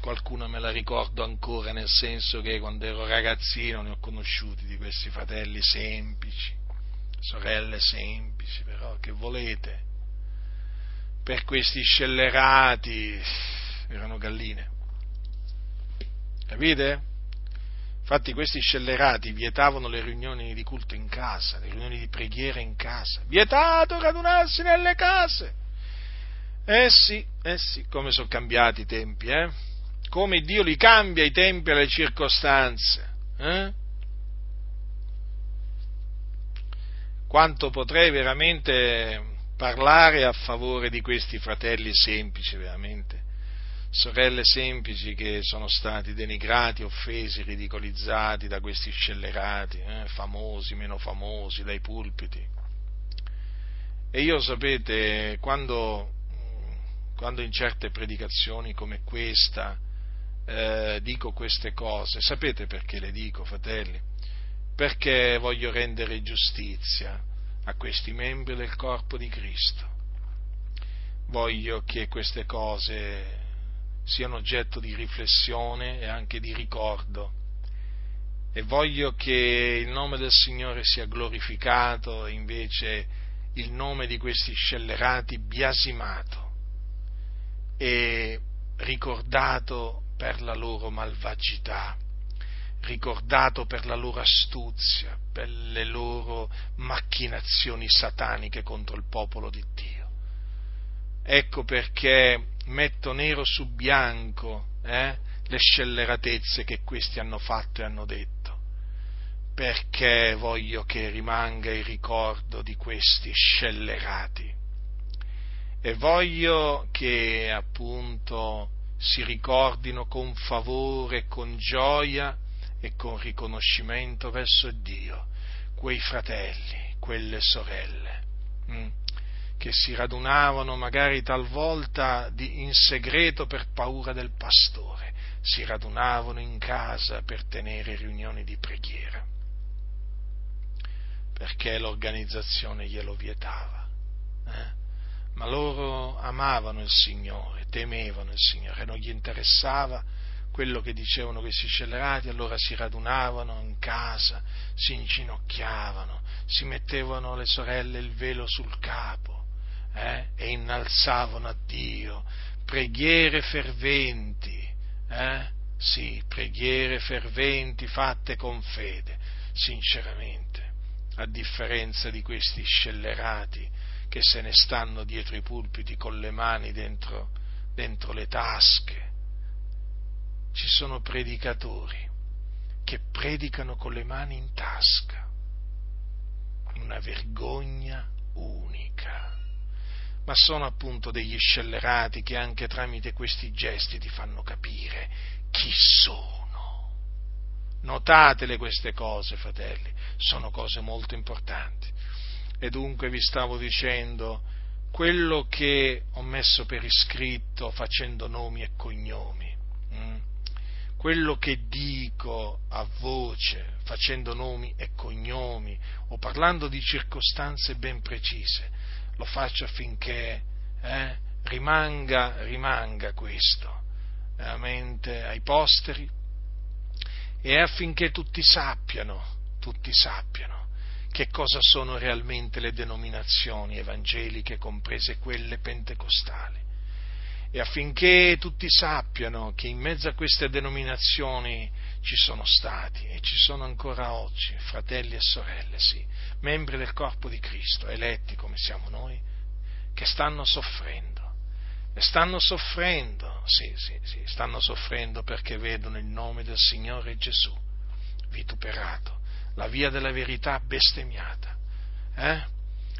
Qualcuno me la ricordo ancora, nel senso che quando ero ragazzino ne ho conosciuti di questi fratelli semplici, sorelle semplici, però che volete? Per questi scellerati erano galline. Capite? Infatti questi scellerati vietavano le riunioni di culto in casa, le riunioni di preghiera in casa. Vietato radunarsi nelle case. Eh sì, eh sì, come sono cambiati i tempi, eh? come Dio li cambia i tempi e le circostanze. Eh? Quanto potrei veramente parlare a favore di questi fratelli semplici, veramente, sorelle semplici che sono stati denigrati, offesi, ridicolizzati da questi scellerati, eh? famosi, meno famosi, dai pulpiti. E io sapete, quando, quando in certe predicazioni come questa, eh, dico queste cose. Sapete perché le dico, fratelli? Perché voglio rendere giustizia a questi membri del corpo di Cristo. Voglio che queste cose siano oggetto di riflessione e anche di ricordo. E voglio che il nome del Signore sia glorificato e invece il nome di questi scellerati biasimato e ricordato per la loro malvagità, ricordato per la loro astuzia, per le loro macchinazioni sataniche contro il popolo di Dio. Ecco perché metto nero su bianco eh, le scelleratezze che questi hanno fatto e hanno detto, perché voglio che rimanga il ricordo di questi scellerati e voglio che appunto si ricordino con favore, con gioia e con riconoscimento verso Dio quei fratelli, quelle sorelle, hm, che si radunavano magari talvolta in segreto per paura del pastore, si radunavano in casa per tenere riunioni di preghiera, perché l'organizzazione glielo vietava. Eh? Ma loro amavano il Signore temevano il Signore, non gli interessava quello che dicevano questi scellerati, allora si radunavano in casa, si inginocchiavano, si mettevano le sorelle il velo sul capo eh, e innalzavano a Dio preghiere ferventi, eh? sì, preghiere ferventi fatte con fede, sinceramente, a differenza di questi scellerati che se ne stanno dietro i pulpiti con le mani dentro, dentro le tasche. Ci sono predicatori che predicano con le mani in tasca. Una vergogna unica. Ma sono appunto degli scellerati che anche tramite questi gesti ti fanno capire chi sono. Notatele queste cose, fratelli, sono cose molto importanti. E dunque vi stavo dicendo, quello che ho messo per iscritto facendo nomi e cognomi, mh? Hm? quello che dico a voce facendo nomi e cognomi o parlando di circostanze ben precise, lo faccio affinché eh, rimanga, rimanga questo veramente ai posteri e affinché tutti sappiano, tutti sappiano che cosa sono realmente le denominazioni evangeliche, comprese quelle pentecostali. E affinché tutti sappiano che in mezzo a queste denominazioni ci sono stati e ci sono ancora oggi fratelli e sorelle, sì, membri del corpo di Cristo, eletti come siamo noi, che stanno soffrendo. E stanno soffrendo, sì, sì, sì, stanno soffrendo perché vedono il nome del Signore Gesù vituperato la via della verità bestemmiata, eh?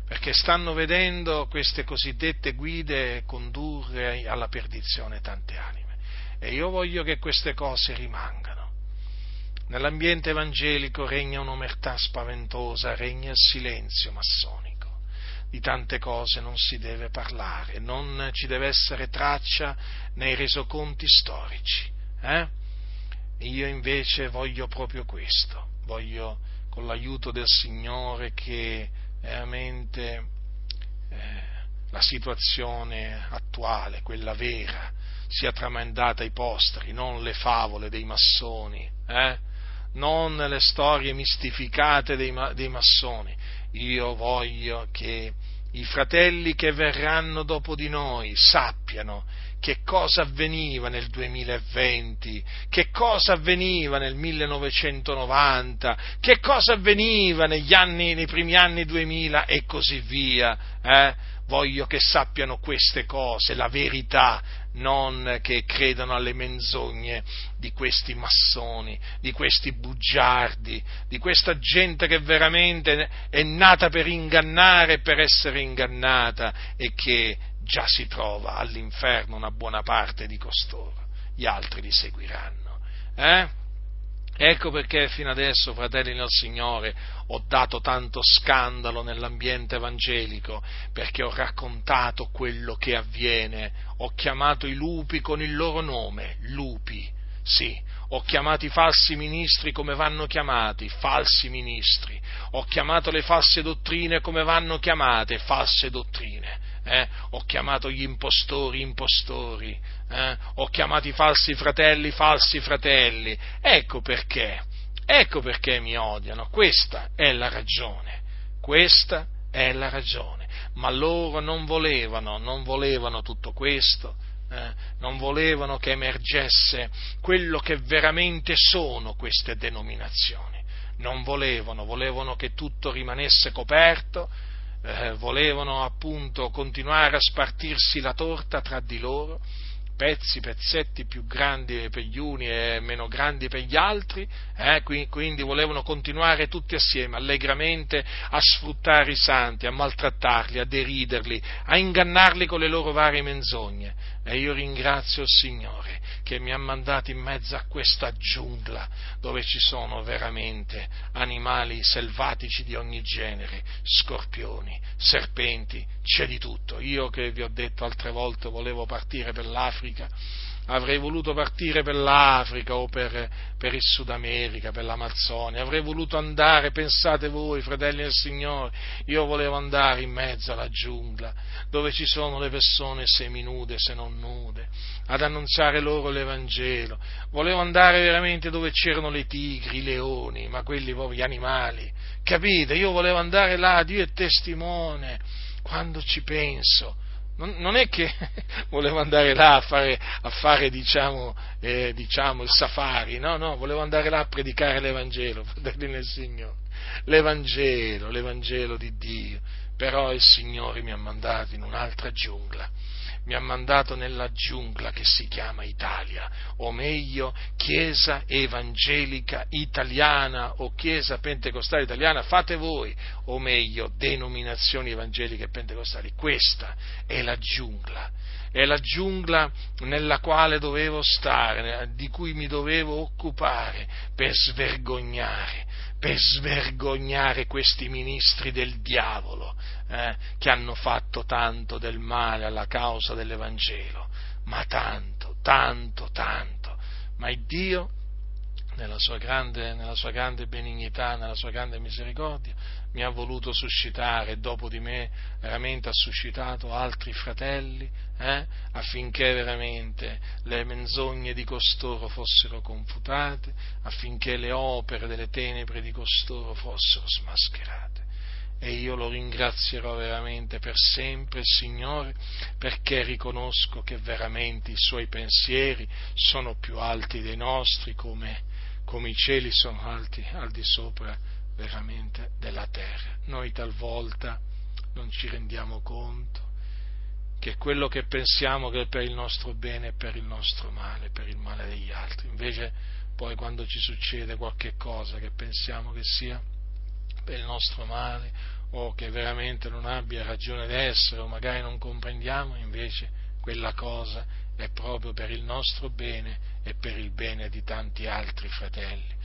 perché stanno vedendo queste cosiddette guide condurre alla perdizione tante anime. E io voglio che queste cose rimangano. Nell'ambiente evangelico regna un'omertà spaventosa, regna il silenzio massonico. Di tante cose non si deve parlare, non ci deve essere traccia nei resoconti storici. Eh? Io invece voglio proprio questo, voglio con l'aiuto del Signore che veramente eh, la situazione attuale, quella vera, sia tramandata ai posteri, non le favole dei massoni, eh? non le storie mistificate dei, dei massoni. Io voglio che i fratelli che verranno dopo di noi sappiano che cosa avveniva nel 2020, che cosa avveniva nel 1990, che cosa avveniva negli anni, nei primi anni 2000 e così via. Eh? Voglio che sappiano queste cose, la verità, non che credano alle menzogne di questi massoni, di questi bugiardi, di questa gente che veramente è nata per ingannare e per essere ingannata e che già si trova all'inferno una buona parte di costoro, gli altri li seguiranno. Eh? Ecco perché fino adesso, fratelli nel Signore, ho dato tanto scandalo nell'ambiente evangelico, perché ho raccontato quello che avviene, ho chiamato i lupi con il loro nome, lupi, sì, ho chiamato i falsi ministri come vanno chiamati, falsi ministri, ho chiamato le false dottrine come vanno chiamate, false dottrine eh? ho chiamato gli impostori impostori, eh? ho chiamato i falsi fratelli falsi fratelli. Ecco perché, ecco perché mi odiano, questa è la ragione, questa è la ragione. Ma loro non volevano, non volevano tutto questo, eh, non volevano che emergesse quello che veramente sono queste denominazioni. Non volevano, volevano che tutto rimanesse coperto, eh, volevano appunto continuare a spartirsi la torta tra di loro, pezzi, pezzetti più grandi per gli uni e meno grandi per gli altri, eh, quindi volevano continuare tutti assieme allegramente a sfruttare i santi, a maltrattarli, a deriderli, a ingannarli con le loro varie menzogne. E io ringrazio il Signore che mi ha mandato in mezzo a questa giungla dove ci sono veramente animali selvatici di ogni genere, scorpioni, serpenti, c'è di tutto. Io che vi ho detto altre volte volevo partire per l'Africa, avrei voluto partire per l'Africa o per, per, il Sud America, per l'Amazzonia, avrei voluto andare, pensate voi, fratelli del Signore, io volevo andare in mezzo alla giungla, dove ci sono le persone seminude se non nude, ad annunziare loro l'Evangelo, volevo andare veramente dove c'erano le tigri, i leoni, ma quelli proprio gli animali, capite? Io volevo andare là, Dio è testimone, quando ci penso, non, non, è che [LAUGHS] volevo andare là a fare, a fare diciamo, eh, diciamo, il safari, no, no, volevo andare là a predicare l'Evangelo, [LAUGHS] fratelli nel Signore, l'Evangelo, l'Evangelo di Dio, però il Signore mi ha mandato in un'altra giungla mi ha mandato nella giungla che si chiama Italia, o meglio Chiesa Evangelica Italiana o Chiesa Pentecostale Italiana, fate voi, o meglio denominazioni evangeliche pentecostali. Questa è la giungla, è la giungla nella quale dovevo stare, di cui mi dovevo occupare per svergognare per svergognare questi ministri del diavolo eh, che hanno fatto tanto del male alla causa dell'Evangelo, ma tanto, tanto, tanto. Ma il Dio nella sua, grande, nella sua grande benignità, nella sua grande misericordia, mi ha voluto suscitare, dopo di me veramente ha suscitato altri fratelli, eh, affinché veramente le menzogne di costoro fossero confutate, affinché le opere delle tenebre di costoro fossero smascherate. E io lo ringrazierò veramente per sempre, Signore, perché riconosco che veramente i suoi pensieri sono più alti dei nostri, come come i cieli sono alti al di sopra veramente della terra. Noi talvolta non ci rendiamo conto che quello che pensiamo che è per il nostro bene è per il nostro male, per il male degli altri. Invece poi quando ci succede qualche cosa che pensiamo che sia per il nostro male o che veramente non abbia ragione d'essere o magari non comprendiamo, invece quella cosa è proprio per il nostro bene e per il bene di tanti altri fratelli.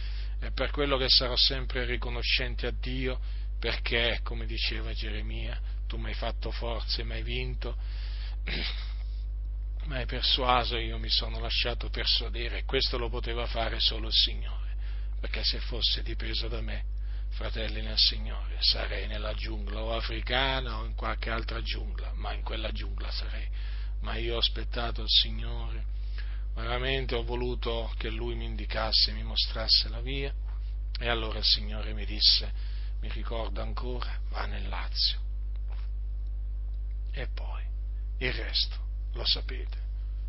È per quello che sarò sempre riconoscente a Dio perché, come diceva Geremia, tu mi hai fatto forza e mi hai vinto, [CLEARS THROAT] mi hai persuaso e io mi sono lasciato persuadere e questo lo poteva fare solo il Signore, perché se fosse dipeso da me, fratelli nel Signore, sarei nella giungla o africana o in qualche altra giungla, ma in quella giungla sarei. Ma io ho aspettato il Signore, veramente ho voluto che Lui mi indicasse, mi mostrasse la via e allora il Signore mi disse, mi ricordo ancora, va nel Lazio. E poi il resto lo sapete,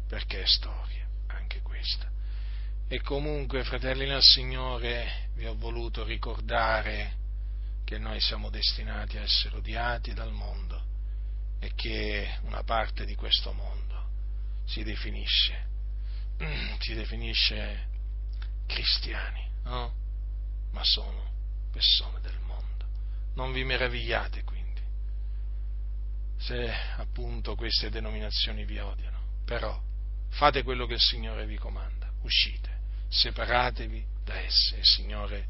perché è storia anche questa. E comunque, fratelli nel Signore, vi ho voluto ricordare che noi siamo destinati a essere odiati dal mondo e che una parte di questo mondo si definisce, si definisce cristiani, no? ma sono persone del mondo. Non vi meravigliate quindi se appunto queste denominazioni vi odiano, però fate quello che il Signore vi comanda, uscite, separatevi da esse, il Signore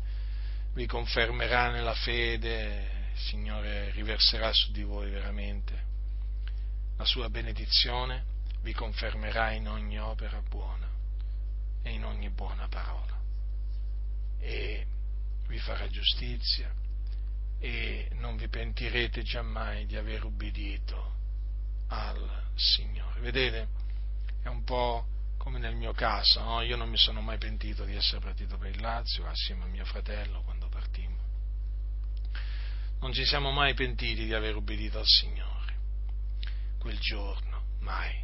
vi confermerà nella fede, il Signore riverserà su di voi veramente la sua benedizione vi confermerà in ogni opera buona e in ogni buona parola e vi farà giustizia e non vi pentirete giammai di aver ubbidito al Signore. Vedete, è un po' come nel mio caso, no? io non mi sono mai pentito di essere partito per il Lazio assieme a mio fratello quando partimmo. Non ci siamo mai pentiti di aver ubbidito al Signore quel giorno, mai,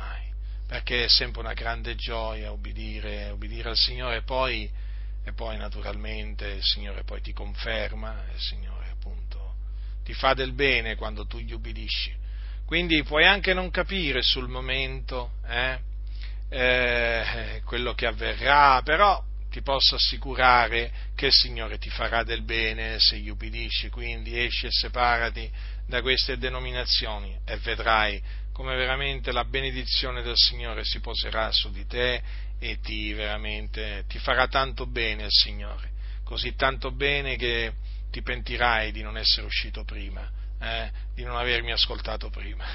mai, perché è sempre una grande gioia ubbidire, ubbidire al Signore e poi, e poi naturalmente il Signore poi ti conferma, il Signore appunto ti fa del bene quando tu gli ubbidisci. Quindi puoi anche non capire sul momento eh, eh, quello che avverrà, però ti posso assicurare che il Signore ti farà del bene se gli ubbidisci, quindi esci e separati da queste denominazioni e vedrai come veramente la benedizione del Signore si poserà su di te e ti, ti farà tanto bene il Signore, così tanto bene che ti pentirai di non essere uscito prima, eh, di non avermi ascoltato prima.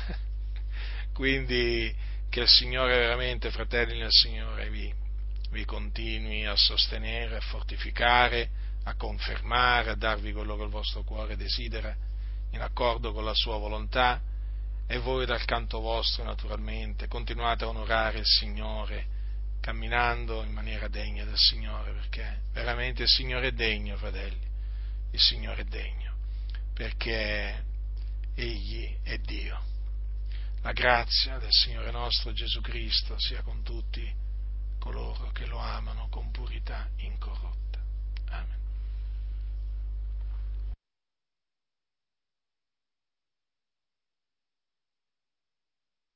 [LAUGHS] Quindi che il Signore veramente, fratelli nel Signore, vi, vi continui a sostenere, a fortificare, a confermare, a darvi quello che il vostro cuore desidera in accordo con la sua volontà e voi dal canto vostro naturalmente continuate a onorare il Signore camminando in maniera degna del Signore perché veramente il Signore è degno, fratelli, il Signore è degno perché Egli è Dio. La grazia del Signore nostro Gesù Cristo sia con tutti coloro che lo amano con purità incorrotta.